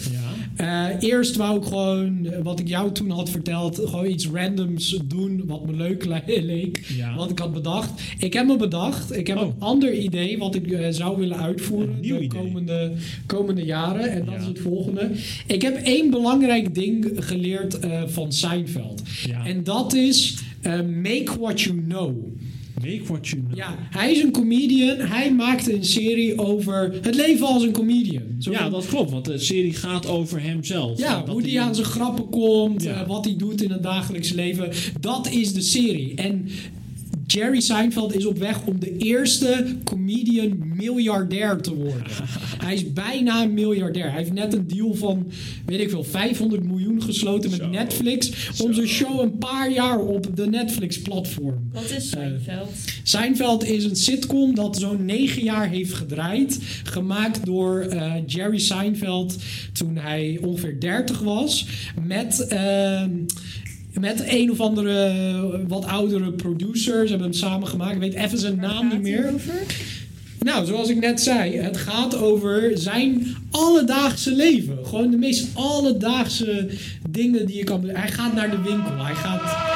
Ja. Eh, eerst wou ik gewoon, wat ik jou toen had verteld, gewoon iets randoms doen wat me leuk le- *laughs* leek. Ja. Wat ik had bedacht. Ik heb me bedacht, ik heb Oh. een ander idee wat ik zou willen uitvoeren de komende, komende jaren. En dat Ja. is het volgende. Ik heb één belangrijk ding geleerd eh, van Seinfeld. Ja. En dat is eh, make what you know. Make what you know. Ja, hij is een comedian. Hij maakte een serie over het leven als een comedian. Zo Ja, dat klopt, want de serie gaat over hemzelf. ja, hoe hij aan zijn grappen komt, Ja. eh, wat hij doet in het dagelijks leven. Dat is de serie. En Jerry Seinfeld is op weg om de eerste comedian miljardair te worden. *laughs* hij is bijna een miljardair. Hij heeft net een deal van, weet ik veel, 500 miljoen gesloten met Zo. Netflix. Om zijn show een paar jaar op de Netflix-platform. Wat is Seinfeld? Seinfeld is een sitcom dat zo'n negen jaar heeft gedraaid. Gemaakt door eh, Jerry Seinfeld toen hij ongeveer 30 was. Met. ehm, Met een of andere eh, wat oudere producer. Ze hebben hem samen gemaakt. Ik weet even zijn naam niet meer. Nou, zoals ik net zei, het gaat over zijn alledaagse leven. Gewoon de meest alledaagse dingen die je kan. Hij gaat naar de winkel. Hij gaat.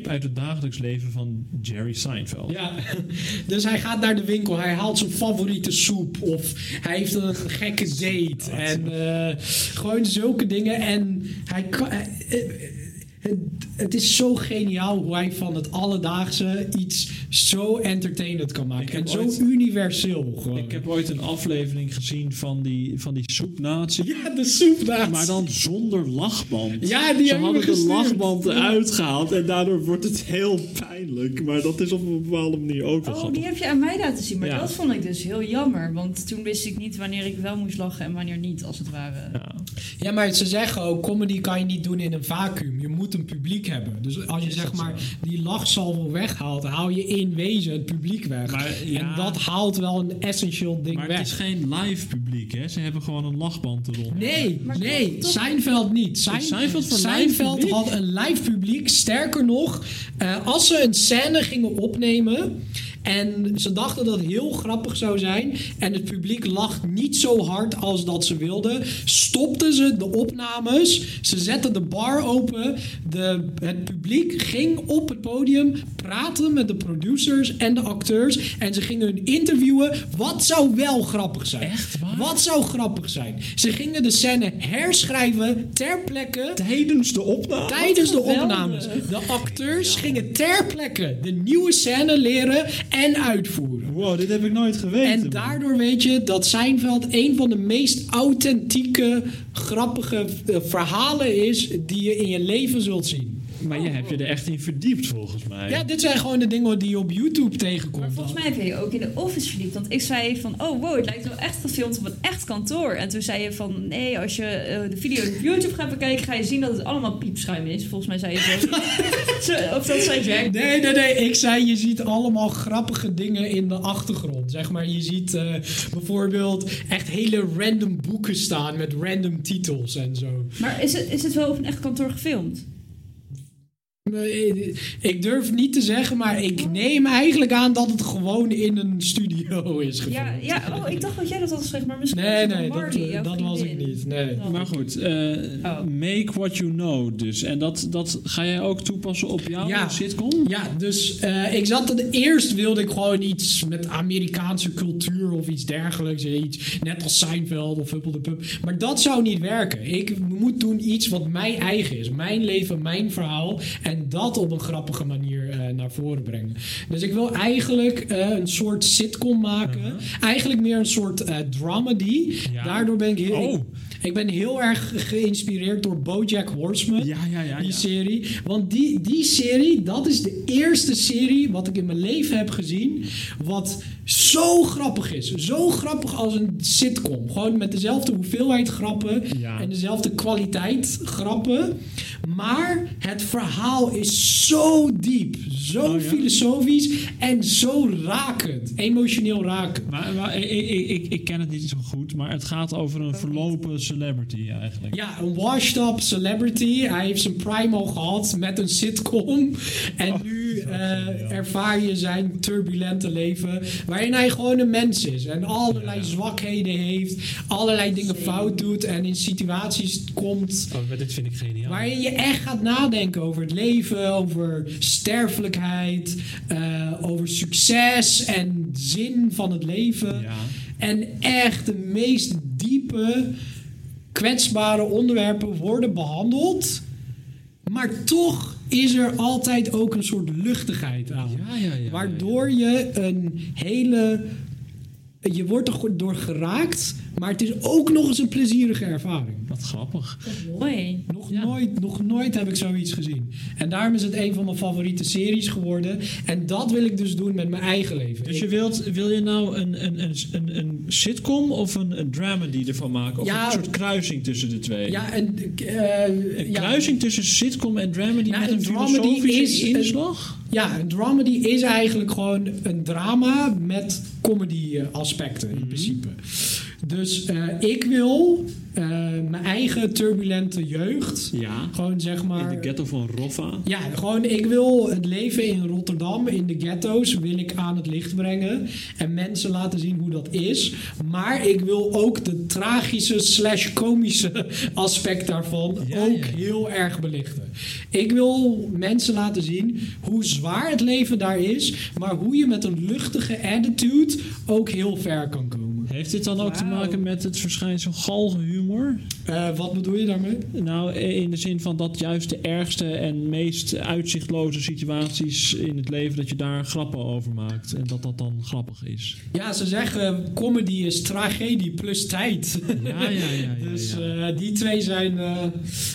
Greep uit het dagelijks leven van Jerry Seinfeld. Ja, *laughs* dus hij gaat naar de winkel. Hij haalt zijn favoriete soep. Of hij heeft een gekke date. En eh, gewoon zulke dingen. En hij kan. eh, eh, het, het is zo geniaal hoe hij van het alledaagse iets zo entertainend kan maken. En zo ooit- universeel gewoon. Ik heb ooit een aflevering gezien van die, van die soepnatie. Ja, de soepnatie. Maar dan zonder lachband. Ja, die Ze hadden de lachband eruit gehaald en daardoor wordt het heel pijnlijk. Maar dat is op een bepaalde manier ook wel Oh, grappig. die heb je aan mij laten zien. Maar Ja. dat vond ik dus heel jammer. Want toen wist ik niet wanneer ik wel moest lachen en wanneer niet, als het ware. Ja. Ja, maar ze zeggen ook, comedy kan je niet doen in een vacuüm. Je moet een publiek hebben. Dus als je zeg maar die lachsalvo weghaalt, haal je in wezen het publiek weg. Maar, ja. En dat haalt wel een essentieel ding Maar weg. het is geen live publiek, hè? Ze hebben gewoon een lachband erop. Nee, Maar nee, toch- Seinfeld niet. Sein- Seinfeld voor live Seinfeld had een live publiek. Sterker nog, eh, als ze een scène gingen opnemen... en ze dachten dat het heel grappig zou zijn... en het publiek lacht niet zo hard als dat ze wilden... stopten ze de opnames. Ze zetten de bar open. De, het publiek ging op het podium praten met de producers en de acteurs... en ze gingen hun interviewen. Wat zou wel grappig zijn? Echt waar? Wat zou grappig zijn? Ze gingen de scène herschrijven ter plekke. Tijdens de opname? Tijdens de opnames. De acteurs gingen ter plekke de nieuwe scène leren en uitvoeren. Wow, dit heb ik nooit geweten. En daardoor weet je dat Seinfeld een van de meest authentieke, grappige eh, verhalen is die je in je leven zult zien. Maar je hebt je er echt in verdiept, volgens mij. Ja, dit zijn gewoon de dingen die je op YouTube tegenkomt. Maar volgens mij heb je ook in de office verdiept. Want ik zei van, oh wow, het lijkt wel echt gefilmd op een echt kantoor. En toen zei je van, nee, als je eh, de video op YouTube gaat bekijken, ga je zien dat het allemaal piepschuim is. Volgens mij zei je zo. *laughs* Zo, of dat zei Jack. Nee, nee, nee. Ik zei, je ziet allemaal grappige dingen in de achtergrond. Zeg maar, je ziet eh, bijvoorbeeld echt hele random boeken staan met random titels en zo. Maar is het, is het wel op een echt kantoor gefilmd? Ik durf niet te zeggen, maar ik neem eigenlijk aan dat het gewoon in een studio is gefilmd. Ja, ja, oh, ik dacht dat jij dat had gezegd, maar misschien was Nee, het nee, dat, eh, dat was ik niet. Nee. Maar goed, eh, Oh. make what you know dus. En dat, dat ga jij ook toepassen op jouw Ja. sitcom? Ja, dus eh, ik zat er eerst wilde ik gewoon iets met Amerikaanse cultuur of iets dergelijks. Iets, net als Seinfeld of Huppel de Pup. Maar dat zou niet werken. Ik moet doen iets wat mij eigen is. Mijn leven, mijn verhaal. En dat op een grappige manier eh, naar voren brengen. Dus ik wil eigenlijk eh, een soort sitcom maken. Eigenlijk meer een soort eh, dramedy. Ja. Daardoor ben ik heel... Oh. Ik, ben heel erg geïnspireerd door BoJack Horseman Ja, ja, ja. die ja. serie. Want die, die serie, dat is de eerste serie wat ik in mijn leven heb gezien. Wat zo grappig is. Zo grappig als een sitcom. Gewoon met dezelfde hoeveelheid grappen. Ja. En dezelfde kwaliteit grappen. Maar het verhaal is zo diep. Zo Oh, ja? filosofisch. En zo rakend. Emotioneel rakend. Maar, maar ik, ik, ik, ik ken het niet zo goed, maar het gaat over een verlopen celebrity eigenlijk. Ja, een washed-up celebrity. Hij heeft zijn prime al gehad met een sitcom. En Oh, nu eh, ervaar je zijn turbulente leven. Waarin hij gewoon een mens is. En allerlei zwakheden heeft. Allerlei dingen fout doet. En in situaties komt Oh, maar dit vind ik geniaal. Waarin je echt gaat nadenken over het leven, over sterfelijkheid, eh, over succes en zin van het leven. Ja. En echt de meest diepe, kwetsbare onderwerpen worden behandeld. Maar toch is er altijd ook een soort luchtigheid aan. Ja, ja, ja, waardoor je een hele. Je wordt er door geraakt, maar het is ook nog eens een plezierige ervaring. Wat grappig. Mooi. Nog, Ja. nooit, nog nooit heb ik zoiets gezien. En daarom is het een van mijn favoriete series geworden. En dat wil ik dus doen met mijn eigen leven. Dus je wilt, wil je nou een, een, een, een, een sitcom of een, een dramedy ervan maken? Of Ja. een soort kruising tussen de twee? ja, en, eh, Een ja, kruising tussen sitcom en dramedy Nou, met een een dramedy filosofische is een- inslag? Ja, een dramedy is eigenlijk gewoon een drama met comedy aspecten in principe. Dus eh, ik wil eh, mijn eigen turbulente jeugd Ja. gewoon zeg maar... In de ghetto van Roffa. Ja, gewoon ik wil het leven in Rotterdam, in de ghetto's, wil ik aan het licht brengen. En mensen laten zien hoe dat is. Maar ik wil ook de tragische slash komische *laughs* aspect daarvan Ja, ook ja. heel erg belichten. Ik wil mensen laten zien hoe zwaar het leven daar is. Maar hoe je met een luchtige attitude ook heel ver kan komen. Heeft dit dan ook te maken met het verschijnsel galgenhumor? Eh, wat bedoel je daarmee? Nou, in de zin van dat juist de ergste en meest uitzichtloze situaties in het leven, dat je daar grappen over maakt. En dat dat dan grappig is. Ja, ze zeggen comedy is tragedie plus tijd. Ja, ja, *laughs* ja. ja, Dus eh, die, twee zijn, eh,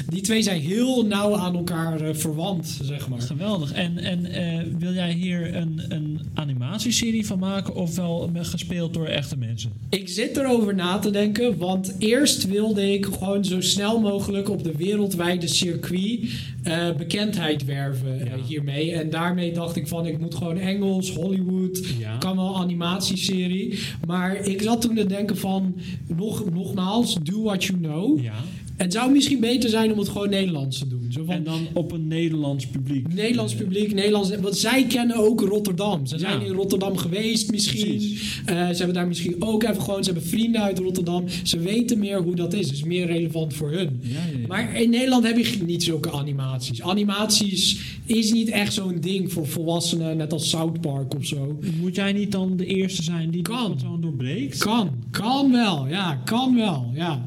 die twee zijn heel nauw aan elkaar eh, verwant, zeg maar. Geweldig. En, en eh, wil jij hier een, een animatieserie van maken of wel gespeeld door echte mensen? Ik zit erover na te denken, want eerst wilde ik gewoon zo snel mogelijk op de wereldwijde circuit eh, bekendheid werven eh, Ja. hiermee. En daarmee dacht ik van, ik moet gewoon Engels, Hollywood, Ja. kan wel animatieserie. Maar ik zat toen te denken van, nog, nogmaals, do what you know. Ja. Het zou misschien beter zijn om het gewoon Nederlands te doen. Zo van, En dan op een Nederlands publiek. Nederlands publiek, Nederlands. Want zij kennen ook Rotterdam. Ze zijn Ja. in Rotterdam geweest misschien. Eh, ze hebben daar misschien ook even gewoon. Ze hebben vrienden uit Rotterdam. Ze weten meer hoe dat is. Het is meer relevant voor hun. Ja, ja, ja. Maar in Nederland heb je niet zulke animaties. Animaties is niet echt zo'n ding voor volwassenen, net als South Park of zo. Moet jij niet dan de eerste zijn die Kan. dat zo doorbreekt? Kan, kan wel, ja, kan wel, ja.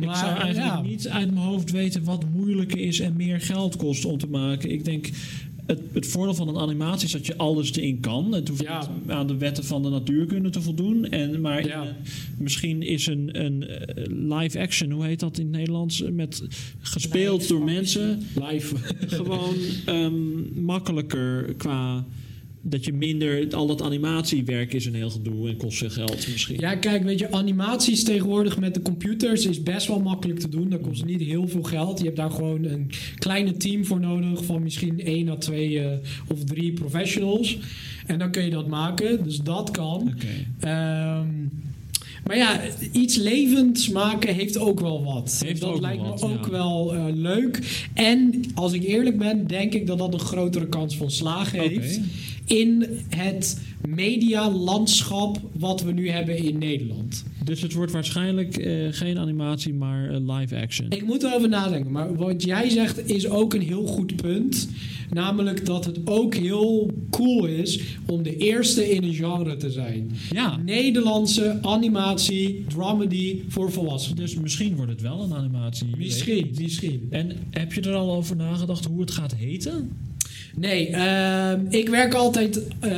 Ik zou eigenlijk ja. niet uit mijn hoofd weten wat moeilijker is en meer geld kost om te maken. Ik denk, het, het voordeel van een animatie is dat je alles erin kan. Het hoeft Ja. niet aan de wetten van de natuurkunde te voldoen. En, maar Ja. misschien is een, een eh, live action, hoe heet dat in het Nederlands? Met, gespeeld door mensen Live. *laughs* gewoon ehm, makkelijker qua... Dat je minder, al dat animatiewerk is een heel gedoe en kost veel geld misschien. Ja, kijk, weet je, animaties tegenwoordig met de computers is best wel makkelijk te doen. Dat kost niet heel veel geld. Je hebt daar gewoon een kleine team voor nodig van misschien één à twee eh, of drie professionals. En dan kun je dat maken. Dus dat kan. Ehm, maar ja, iets levends maken heeft ook wel wat. Heeft dat ook lijkt me wat, ook ja. wel eh, leuk. En als ik eerlijk ben, denk ik dat dat een grotere kans van slagen heeft. In het medialandschap wat we nu hebben in Nederland. Dus het wordt waarschijnlijk eh, geen animatie, maar eh, live action. Ik moet erover nadenken. Maar wat jij zegt is ook een heel goed punt. Namelijk dat het ook heel cool is om de eerste in een genre te zijn. Ja, Nederlandse animatie, dramedy voor volwassenen. dus misschien wordt het wel een animatie. Misschien, misschien. En heb je er al over nagedacht hoe het gaat heten? Nee, ehm, ik werk altijd eh,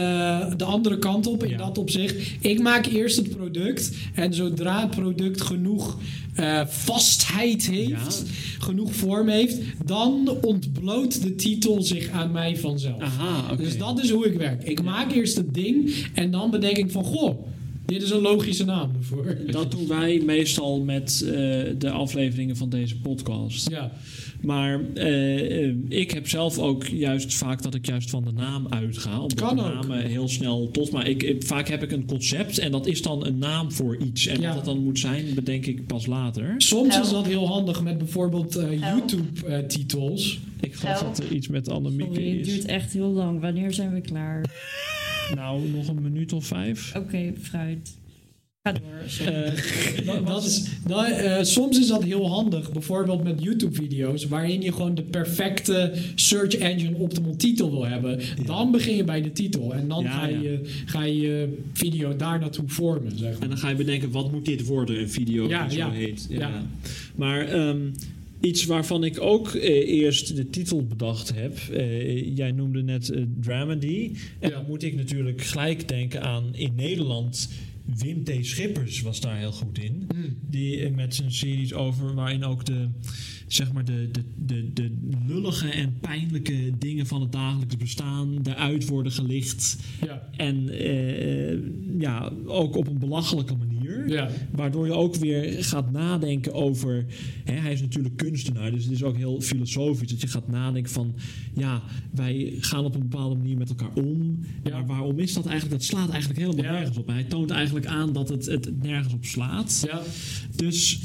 de andere kant op in Ja. dat opzicht. Ik maak eerst het product. En zodra het product genoeg eh, vastheid heeft, genoeg vorm heeft, dan ontbloot de titel zich aan mij vanzelf. Aha. Dus dat is hoe ik werk. Ik maak eerst het ding en dan bedenk ik van, goh, dit is een logische naam ervoor. Dat doen wij meestal met eh, de afleveringen van deze podcast. Ja, Maar eh, eh, ik heb zelf ook juist vaak dat ik juist van de naam uitga. Omdat Kan de ook. namen heel snel tot. Maar ik, ik- vaak heb ik een concept en dat is dan een naam voor iets. En Ja. wat dat dan moet zijn, bedenk ik pas later. soms Help. is dat heel handig met bijvoorbeeld eh. YouTube-titels. Ik geloof dat er iets met Annemieke Sorry, het is. duurt echt heel lang. Wanneer zijn we klaar? Nou, nog een minuut of vijf. Oké, fruit. Eh, Dat is, dat, eh, soms is dat heel handig, bijvoorbeeld met YouTube-video's, waarin je gewoon de perfecte search engine optimal titel wil hebben. Dan begin je bij de titel en dan Ja, ga, ja. je, ga je je video daar naartoe vormen. Zeg En maar. dan ga je bedenken, wat moet dit worden? Een video Ja, die zo ja. heet. Ja. Ja. Maar ehm, iets waarvan ik ook eh, eerst de titel bedacht heb. eh, jij noemde net eh, Dramedy. En Ja. dan moet ik natuurlijk gelijk denken aan in Nederland... Wim T. Schippers was daar heel goed in. Hmm. Die eh, met zijn series over waarin ook de, zeg maar de, de, de, de lullige en pijnlijke dingen van het dagelijks bestaan eruit worden gelicht. Ja. En eh, ja, ook op een belachelijke manier. Ja. Waardoor je ook weer gaat nadenken over. Hè, hij is natuurlijk kunstenaar, dus het is ook heel filosofisch. Dat je gaat nadenken van. Ja, wij gaan op een bepaalde manier met elkaar om. Ja. Maar waarom is dat eigenlijk? Dat slaat eigenlijk helemaal Ja. nergens op. Hij toont eigenlijk aan dat het, het nergens op slaat. Ja. Dus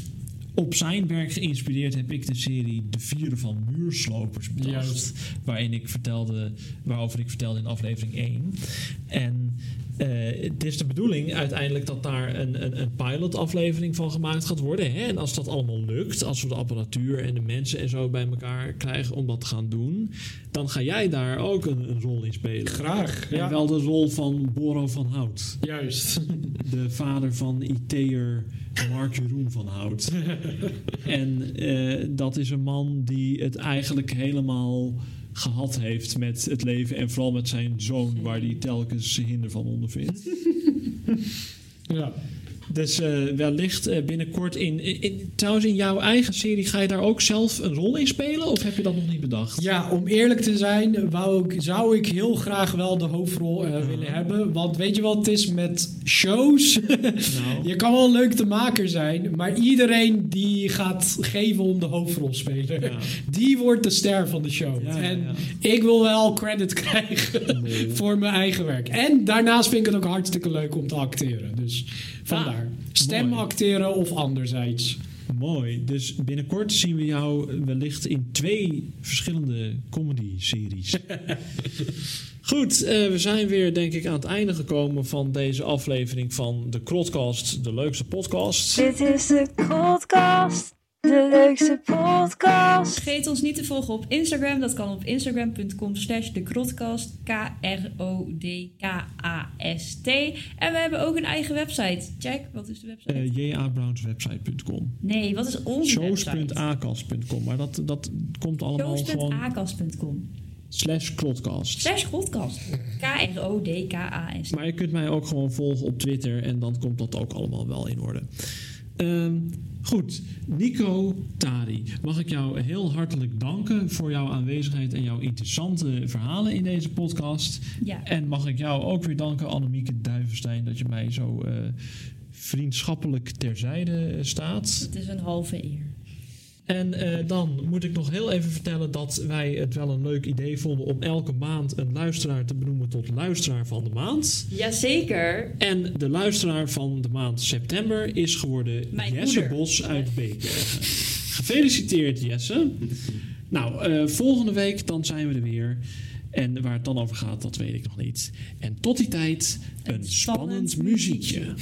op zijn werk geïnspireerd heb ik de serie De Vierde van Muurslopers bedacht. Juist. Waarin ik vertelde, waarover ik vertelde in aflevering 1. En eh, het is de bedoeling uiteindelijk dat daar een, een, een pilot-aflevering van gemaakt gaat worden. Hè? En als dat allemaal lukt, als we de apparatuur en de mensen en zo bij elkaar krijgen om dat te gaan doen, dan ga jij daar ook een, een rol in spelen. Graag. En Ja. wel de rol van Boro van Hout. Juist. *laughs* De vader van IT'er Mark Jeroen van Hout. *laughs* en eh, dat is een man die het eigenlijk helemaal gehad heeft met het leven. En vooral met zijn zoon, waar hij telkens hinder van ondervindt. *laughs* Ja. Dus eh, wellicht eh, binnenkort in, in... Trouwens, in jouw eigen serie ga je daar ook zelf een rol in spelen? Of heb je dat nog niet bedacht? Ja, om eerlijk te zijn, wou ik, zou ik heel graag wel de hoofdrol eh, willen hebben. Want weet je wat het is met shows? *laughs* Nou, je kan wel leuk te maken zijn, maar iedereen die gaat geven om de hoofdrol spelen, Ja. *laughs* die wordt de ster van de show. Ja, en ja. ik wil wel credit *laughs* krijgen voor mijn eigen werk. En daarnaast vind ik het ook hartstikke leuk om te acteren. Dus vandaar. Stem mooi. acteren of anderzijds. Mooi. Dus binnenkort zien we jou wellicht in twee verschillende comedy-series. *laughs* Goed, eh, we zijn weer denk ik aan het einde gekomen van deze aflevering van de Krotcast, de leukste podcast. Dit is de podcast, de leukste podcast. Vergeet ons niet te volgen op Instagram. Dat kan op instagram.com slash de Krotcast. K-R-O-D-K-A-S-T. En we hebben ook een eigen website. Check, wat is de website? Uh, jabrownswebsite.com nee, wat is onze website? shows.acast.com Maar dat, dat komt allemaal gewoon Shows.acast.com slash Krotcast. Slash Krotcast. K-R-O-D-K-A-S-T. Maar je kunt mij ook gewoon volgen op Twitter en dan komt dat ook allemaal wel in orde. Ehm, goed, Nico Tari, mag ik jou heel hartelijk danken voor jouw aanwezigheid en jouw interessante verhalen in deze podcast. Ja. En mag ik jou ook weer danken, Annemieke Duivenstein, dat je mij zo eh, vriendschappelijk terzijde staat. Het is een halve eer. En eh, dan moet ik nog heel even vertellen dat wij het wel een leuk idee vonden om elke maand een luisteraar te benoemen tot luisteraar van de maand. Jazeker. En de luisteraar van de maand september is geworden Mijn Jesse moeder. Bos uit Beekbergen. Gefeliciteerd Jesse. Nou, eh, volgende week dan zijn we er weer. En waar het dan over gaat, dat weet ik nog niet. En tot die tijd een, Een spannend, spannend muziekje.